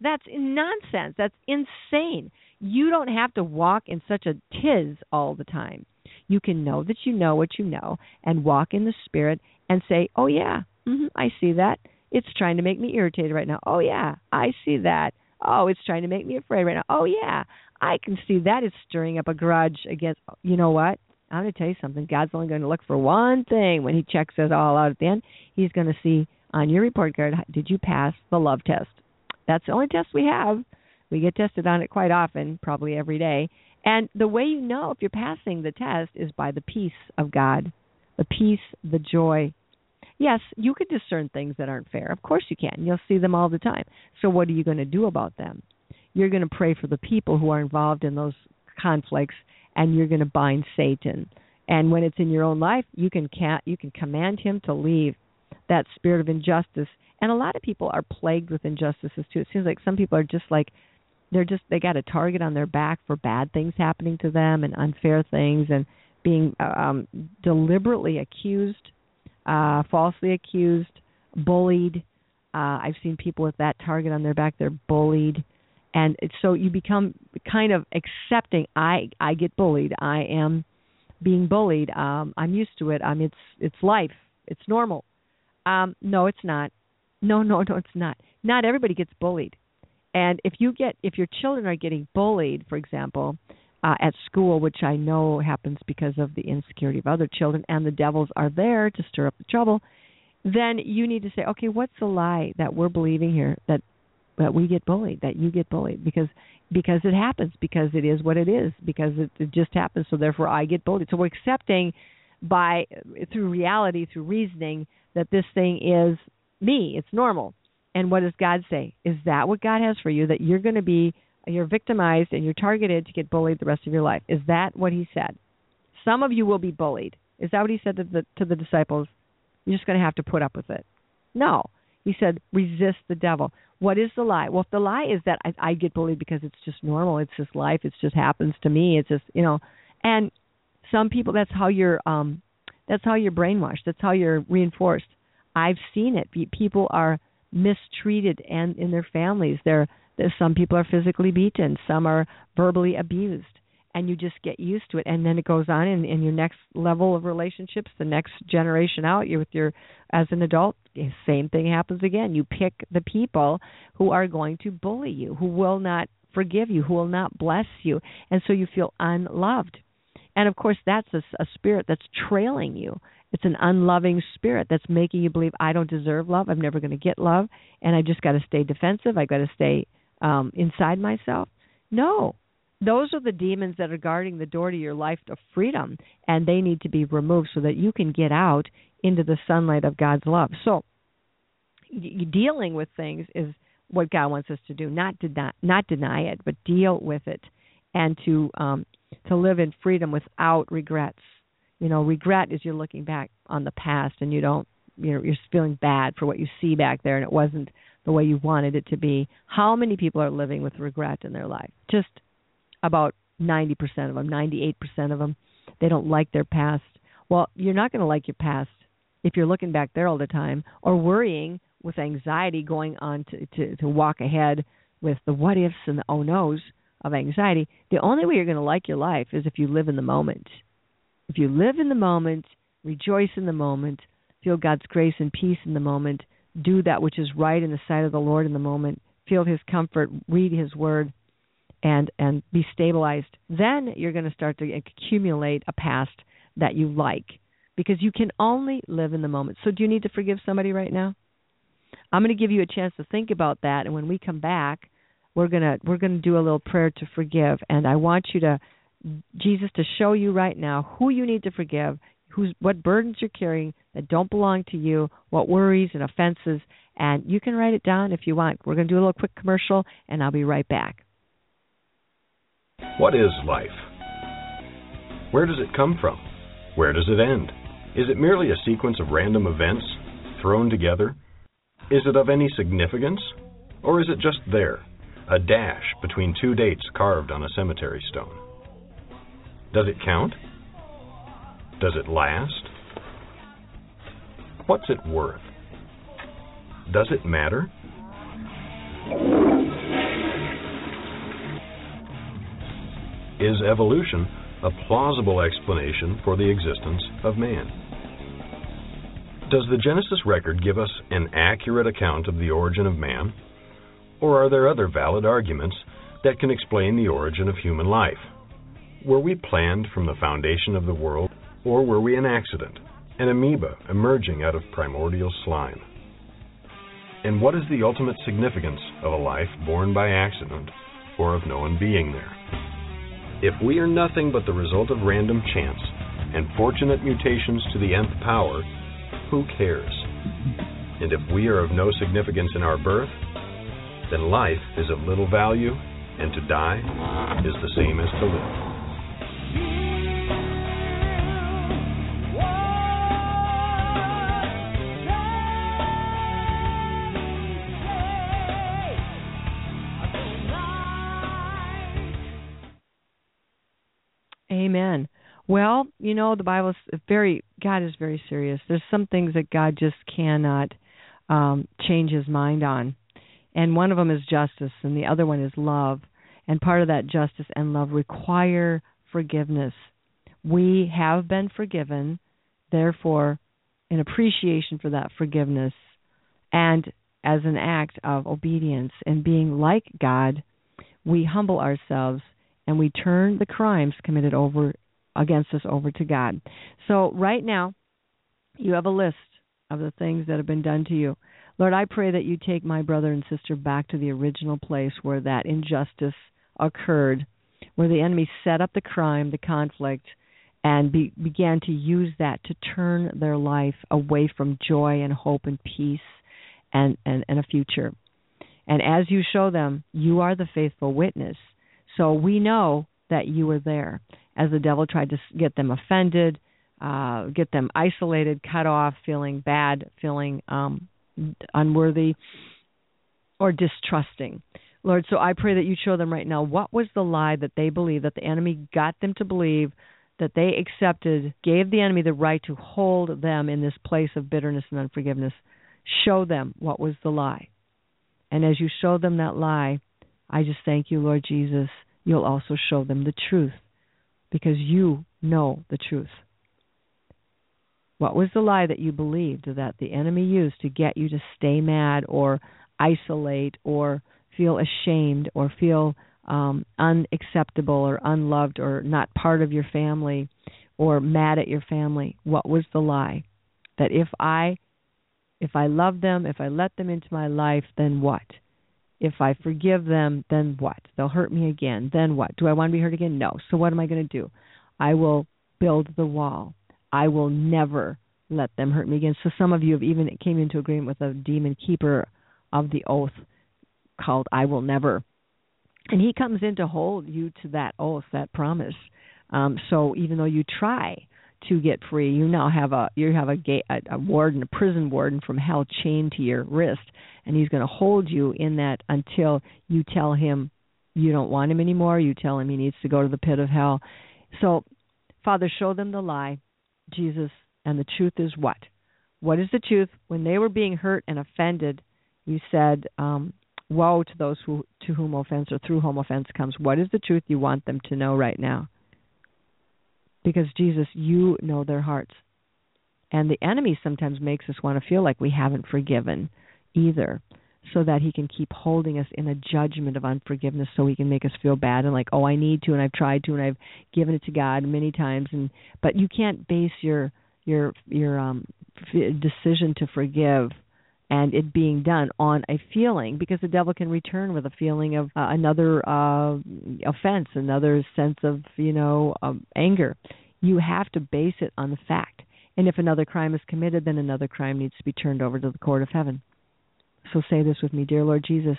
That's nonsense. That's insane. You don't have to walk in such a tiz all the time. You can know that you know what you know and walk in the spirit and say, "Oh yeah, mm-hmm, I see that. It's trying to make me irritated right now. Oh yeah, I see that. Oh, it's trying to make me afraid right now. Oh yeah, I can see that it's stirring up a grudge against. You know what? I'm going to tell you something. God's only going to look for one thing when He checks us all out at the end. He's going to see on your report card, did you pass the love test? That's the only test we have. We get tested on it quite often, probably every day. And the way you know if you're passing the test is by the peace of God, the peace, the joy. Yes, you could discern things that aren't fair. Of course you can. You'll see them all the time. So what are you going to do about them? You're going to pray for the people who are involved in those conflicts and you're going to bind Satan. And when it's in your own life, you can you can command him to leave that spirit of injustice. And a lot of people are plagued with injustices too. It seems like some people are just like they're just they got a target on their back for bad things happening to them and unfair things and being um deliberately accused, uh falsely accused, bullied. Uh I've seen people with that target on their back, they're bullied. And so you become kind of accepting i i get bullied. I am being bullied. Um i'm used to it. Um it's it's life. It's normal. Um no it's not. No no no it's not. Not everybody gets bullied. And if you get if your children are getting bullied for example uh, at school which i know happens because of the insecurity of other children and the devils are there to stir up the trouble then you need to say okay what's the lie that we're believing here that that we get bullied, that you get bullied because because it happens, because it is what it is, because it, it just happens. So therefore, I get bullied. So we're accepting by through reality, through reasoning, that this thing is me. It's normal. And what does God say? Is that what God has for you? That you're going to be you're victimized and you're targeted to get bullied the rest of your life. Is that what He said? Some of you will be bullied. Is that what He said to the to the disciples? You're just going to have to put up with it. No. He said, resist the devil. What is the lie? Well, if the lie is that I, I get bullied because it's just normal, it's just life, it just happens to me, it's just you know, and some people that's how you're um that's how you're brainwashed, that's how you're reinforced. I've seen it. People are mistreated and in their families. They're, they're some people are physically beaten, some are verbally abused and you just get used to it and then it goes on in, in your next level of relationships the next generation out You're with your as an adult same thing happens again. You pick the people who are going to bully you who will not forgive you who will not bless you and so you feel unloved. And of course that's a, a spirit that's trailing you. It's an unloving spirit that's making you believe i don't deserve love. I'm never going to get love and i just got to stay defensive. I got to stay um inside myself no those are the demons that are guarding the door to your life of freedom and they need to be removed so that you can get out into the sunlight of God's love. So dealing with things is what God wants us to do, not deny, not deny it, but deal with it and to um to live in freedom without regrets. You know, regret is you're looking back on the past and you don't you're you're feeling bad for what you see back there and it wasn't the way you wanted it to be. How many people are living with regret in their life? Just about 90% of them, 98% of them, they don't like their past. Well, you're not going to like your past if you're looking back there all the time or worrying with anxiety going on to, to, to walk ahead with the what ifs and the oh no's of anxiety. The only way you're going to like your life is if you live in the moment. If you live in the moment, rejoice in the moment, feel God's grace and peace in the moment, do that which is right in the sight of the Lord in the moment, feel His comfort, read His Word, and and be stabilized then you're going to start to accumulate a past that you like because you can only live in the moment. So do you need to forgive somebody right now? I'm going to give you a chance to think about that and when we come back we're going to we're going to do a little prayer to forgive and i want you to jesus to show you right now who you need to forgive who's what burdens you're carrying that don't belong to you what worries and offenses and you can write it down if you want we're going to do a little quick commercial and i'll be right back what is life? Where does it come from? Where does it end? Is it merely a sequence of random events thrown together? Is it of any significance? Or is it just there, a dash between two dates carved on a cemetery stone? Does it count? Does it last? What's it worth? Does it matter? Is evolution a plausible explanation for the existence of man? Does the Genesis record give us an accurate account of the origin of man? Or are there other valid arguments that can explain the origin of human life? Were we planned from the foundation of the world, or were we an accident, an amoeba emerging out of primordial slime? And what is the ultimate significance of a life born by accident or of no one being there? If we are nothing but the result of random chance and fortunate mutations to the nth power, who cares? And if we are of no significance in our birth, then life is of little value, and to die is the same as to live. Amen. Well, you know, the Bible is very, God is very serious. There's some things that God just cannot um, change his mind on. And one of them is justice, and the other one is love. And part of that justice and love require forgiveness. We have been forgiven, therefore, in appreciation for that forgiveness, and as an act of obedience and being like God, we humble ourselves and we turn the crimes committed over against us over to God. So right now, you have a list of the things that have been done to you. Lord, I pray that you take my brother and sister back to the original place where that injustice occurred, where the enemy set up the crime, the conflict, and be, began to use that to turn their life away from joy and hope and peace and, and, and a future. And as you show them, you are the faithful witness. So we know that you were there as the devil tried to get them offended, uh, get them isolated, cut off, feeling bad, feeling um, unworthy, or distrusting. Lord, so I pray that you show them right now what was the lie that they believed, that the enemy got them to believe, that they accepted, gave the enemy the right to hold them in this place of bitterness and unforgiveness. Show them what was the lie. And as you show them that lie, I just thank you, Lord Jesus. You'll also show them the truth because you know the truth. What was the lie that you believed that the enemy used to get you to stay mad or isolate or feel ashamed or feel um, unacceptable or unloved or not part of your family or mad at your family? What was the lie? That if I if I love them, if I let them into my life, then what? If I forgive them, then what? They'll hurt me again. Then what? Do I want to be hurt again? No. So what am I going to do? I will build the wall. I will never let them hurt me again. So some of you have even came into agreement with a demon keeper of the oath called I will never. And he comes in to hold you to that oath, that promise. Um, so even though you try to get free, you now have a you have a, ga- a, a warden, a prison warden from hell chained to your wrist, and he's going to hold you in that until you tell him you don't want him anymore. You tell him he needs to go to the pit of hell. So, Father, show them the lie, Jesus, and the truth is what? What is the truth? When they were being hurt and offended, you said, um, "Woe to those who to whom offense or through whom offense comes." What is the truth you want them to know right now? Because Jesus, you know their hearts. And the enemy sometimes makes us want to feel like we haven't forgiven either, so that he can keep holding us in a judgment of unforgiveness so he can make us feel bad and like, "Oh, I need to and I've tried to and I've given it to God many times and but you can't base your your your um decision to forgive and it being done on a feeling because the devil can return with a feeling of uh, another uh offense another sense of you know um, anger. You have to base it on the fact. And if another crime is committed then another crime needs to be turned over to the court of heaven. So say this with me. Dear lord jesus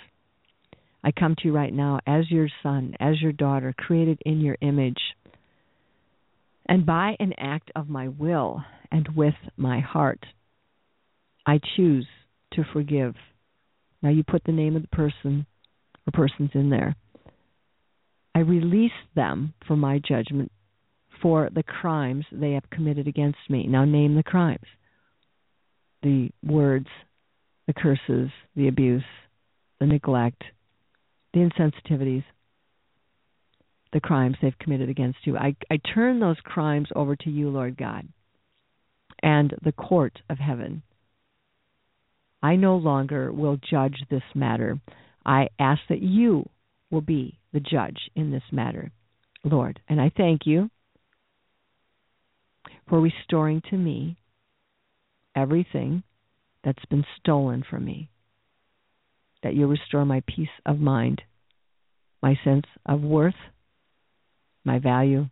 i come to you right now as your son as your daughter created in your image and by an act of my will and with my heart i choose to forgive. Now you put the name of the person or persons in there. I release them from my judgment for the crimes they have committed against me. Now name the crimes the words, the curses, the abuse, the neglect, the insensitivities, the crimes they've committed against you. I, I turn those crimes over to you, Lord God, and the court of heaven. I no longer will judge this matter. I ask that you will be the judge in this matter, Lord. And I thank you for restoring to me everything that's been stolen from me. That you restore my peace of mind, my sense of worth, my value,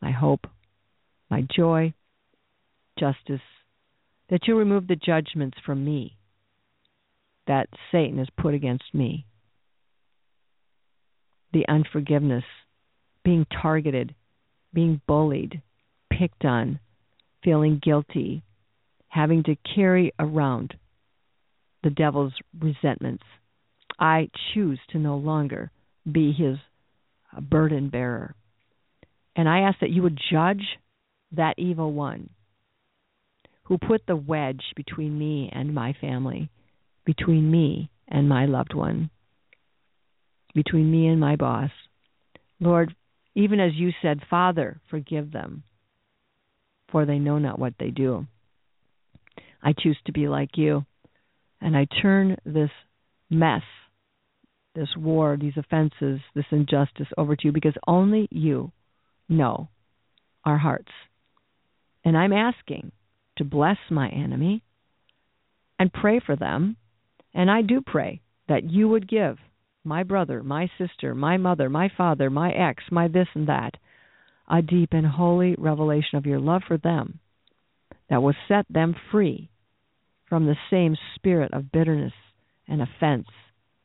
my hope, my joy, justice. That you remove the judgments from me that Satan has put against me. The unforgiveness, being targeted, being bullied, picked on, feeling guilty, having to carry around the devil's resentments. I choose to no longer be his uh, burden bearer. And I ask that you would judge that evil one who put the wedge between me and my family, between me and my loved one, between me and my boss. Lord, even as you said, Father, forgive them, for they know not what they do. I choose to be like you. And I turn this mess, this war, these offenses, this injustice over to you because only you know our hearts. And I'm asking to bless my enemy and pray for them. And I do pray that you would give my brother, my sister, my mother, my father, my ex, my this and that, a deep and holy revelation of your love for them that will set them free from the same spirit of bitterness and offense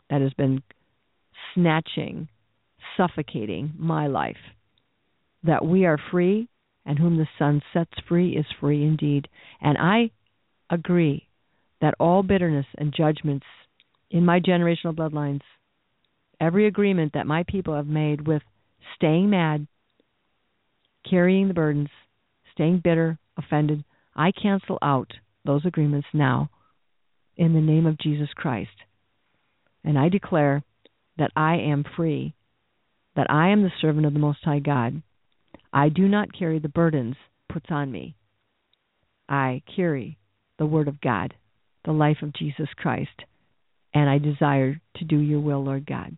that has been snatching, suffocating my life. That we are free, and whom the Son sets free is free indeed. And I agree that all bitterness and judgments in my generational bloodlines, every agreement that my people have made with staying mad, carrying the burdens, staying bitter, offended, I cancel out those agreements now in the name of Jesus Christ. And I declare that I am free, that I am the servant of the Most High God. I do not carry the burdens puts on me. I carry the Word of God, the life of Jesus Christ, and I desire to do your will, Lord God.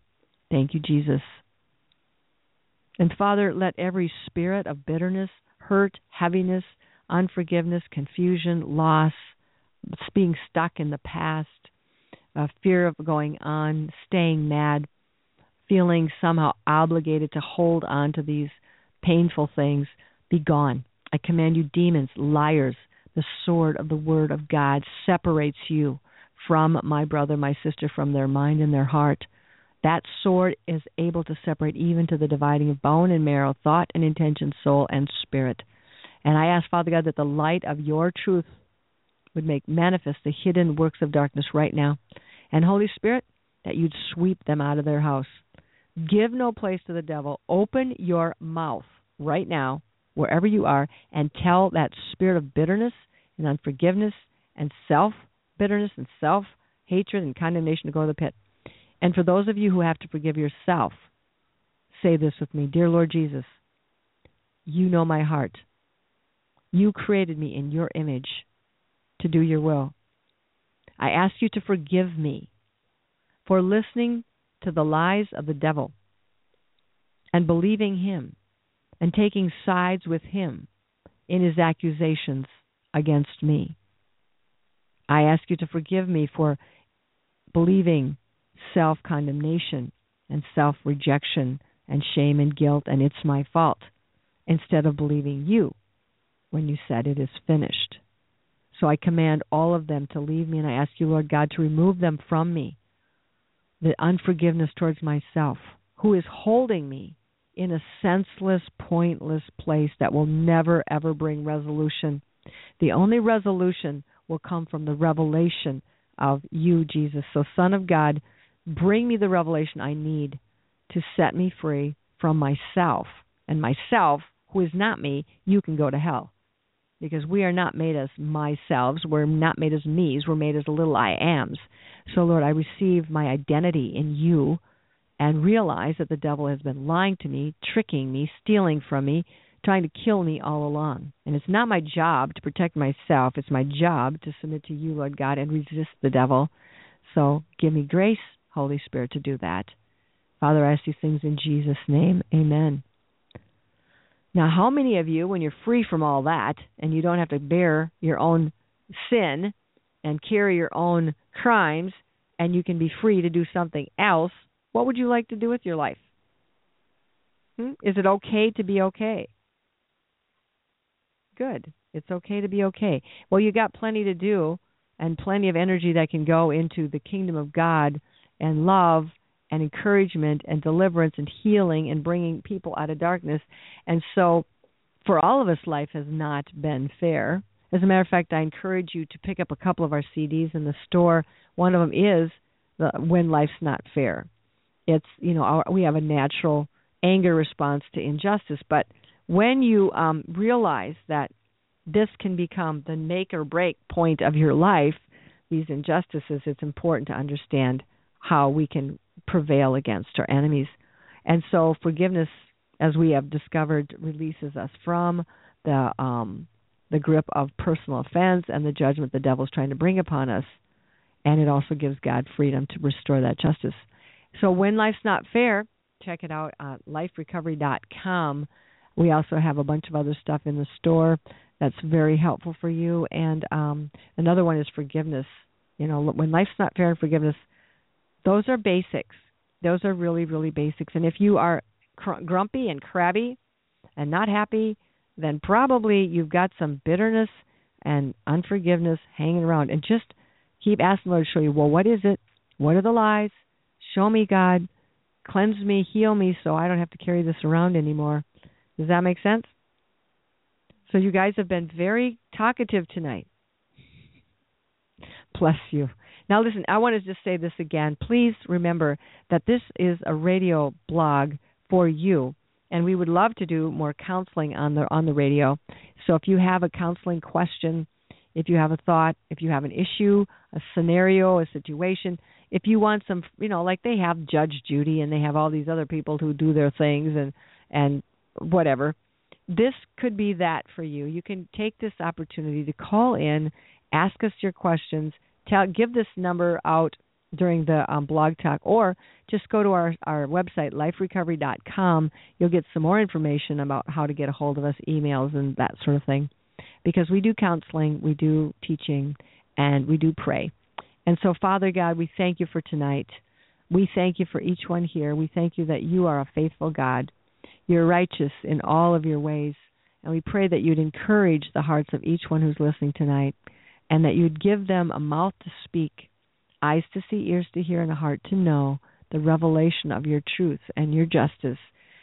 Thank you, Jesus. And Father, let every spirit of bitterness, hurt, heaviness, unforgiveness, confusion, loss, being stuck in the past, uh, fear of going on, staying mad, feeling somehow obligated to hold on to these painful things, be gone. I command you, demons, liars, the sword of the word of God separates you from my brother, my sister, from their mind and their heart. That sword is able to separate even to the dividing of bone and marrow, thought and intention, soul and spirit. And I ask, Father God, that the light of your truth would make manifest the hidden works of darkness right now. And Holy Spirit, that you'd sweep them out of their house. Give no place to the devil. Open your mouth right now, wherever you are, and tell that spirit of bitterness and unforgiveness and self bitterness and self hatred and condemnation to go to the pit. And for those of you who have to forgive yourself, say this with me Dear Lord Jesus, you know my heart. You created me in your image to do your will. I ask you to forgive me for listening to the lies of the devil and believing him and taking sides with him in his accusations against me. I ask you to forgive me for believing self condemnation and self rejection and shame and guilt, and it's my fault, instead of believing you when you said it is finished. So I command all of them to leave me, and I ask you, Lord God, to remove them from me. The unforgiveness towards myself, who is holding me in a senseless, pointless place that will never, ever bring resolution. The only resolution will come from the revelation of you, Jesus. So, Son of God, bring me the revelation I need to set me free from myself. And myself who is not me, you can go to hell. Because we are not made as myself. we're not made as me's, we're made as little I ams. So, Lord, I receive my identity in you and realize that the devil has been lying to me, tricking me, stealing from me, trying to kill me all along. And it's not my job to protect myself, it's my job to submit to you, Lord God, and resist the devil. So give me grace, Holy Spirit, to do that. Father, I ask these things in Jesus' name. Amen. Now, how many of you, when you're free from all that and you don't have to bear your own sin and carry your own crimes and you can be free to do something else, what would you like to do with your life? Hmm? Is it okay to be okay? Good. It's okay to be okay. Well, you got plenty to do and plenty of energy that can go into the kingdom of God and love and encouragement and deliverance and healing and bringing people out of darkness. And so, for all of us, life has not been fair. As a matter of fact, I encourage you to pick up a couple of our CDs in the store. One of them is the When Life's Not Fair. It's you know our, we have a natural anger response to injustice, but when you um, realize that this can become the make or break point of your life, these injustices, it's important to understand how we can prevail against our enemies. And so forgiveness, as we have discovered, releases us from the um, the grip of personal offense and the judgment the devil is trying to bring upon us. And it also gives God freedom to restore that justice. So when life's not fair, check it out at liferecovery.com. We also have a bunch of other stuff in the store that's very helpful for you. And um, another one is forgiveness. You know, when life's not fair and forgiveness, those are basics. Those are really, really basics. And if you are cr- grumpy and crabby and not happy, then probably you've got some bitterness and unforgiveness hanging around. And just keep asking the Lord to show you, well, what is it? What are the lies? Show me, God. Cleanse me, heal me so I don't have to carry this around anymore. Does that make sense? So you guys have been very talkative tonight. Bless you. Now listen, I want to just say this again. Please remember that this is a radio blog for you and we would love to do more counseling on the on the radio. So if you have a counseling question, if you have a thought, if you have an issue, a scenario, a situation, if you want some, you know, like they have Judge Judy and they have all these other people who do their things and and whatever. This could be that for you. You can take this opportunity to call in, ask us your questions, tell give this number out during the um, blog talk, or just go to our, our website, liferecovery.com. You'll get some more information about how to get a hold of us, emails, and that sort of thing. Because we do counseling, we do teaching, and we do pray. And so, Father God, we thank you for tonight. We thank you for each one here. We thank you that you are a faithful God. You're righteous in all of your ways. And we pray that you'd encourage the hearts of each one who's listening tonight and that you'd give them a mouth to speak eyes to see, ears to hear, and a heart to know the revelation of your truth and your justice.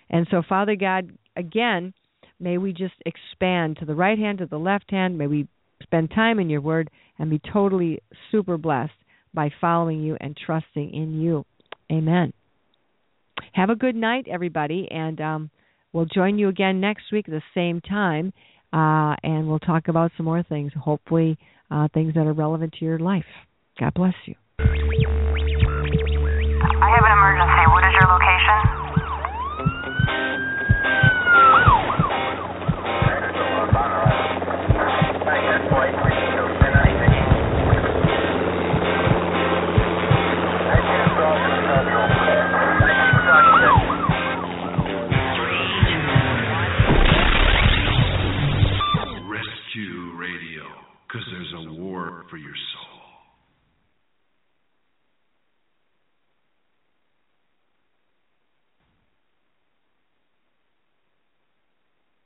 And so, Father God, again, may we just expand to the right hand, to the left hand. May we spend time in your word and be totally super blessed by following you and trusting in you. Amen. Have a good night, everybody, and um, we'll join you again next week at the same time, uh, and we'll talk about some more things, hopefully, uh, things that are relevant to your life. God bless you. I have an emergency. What is your location? For your.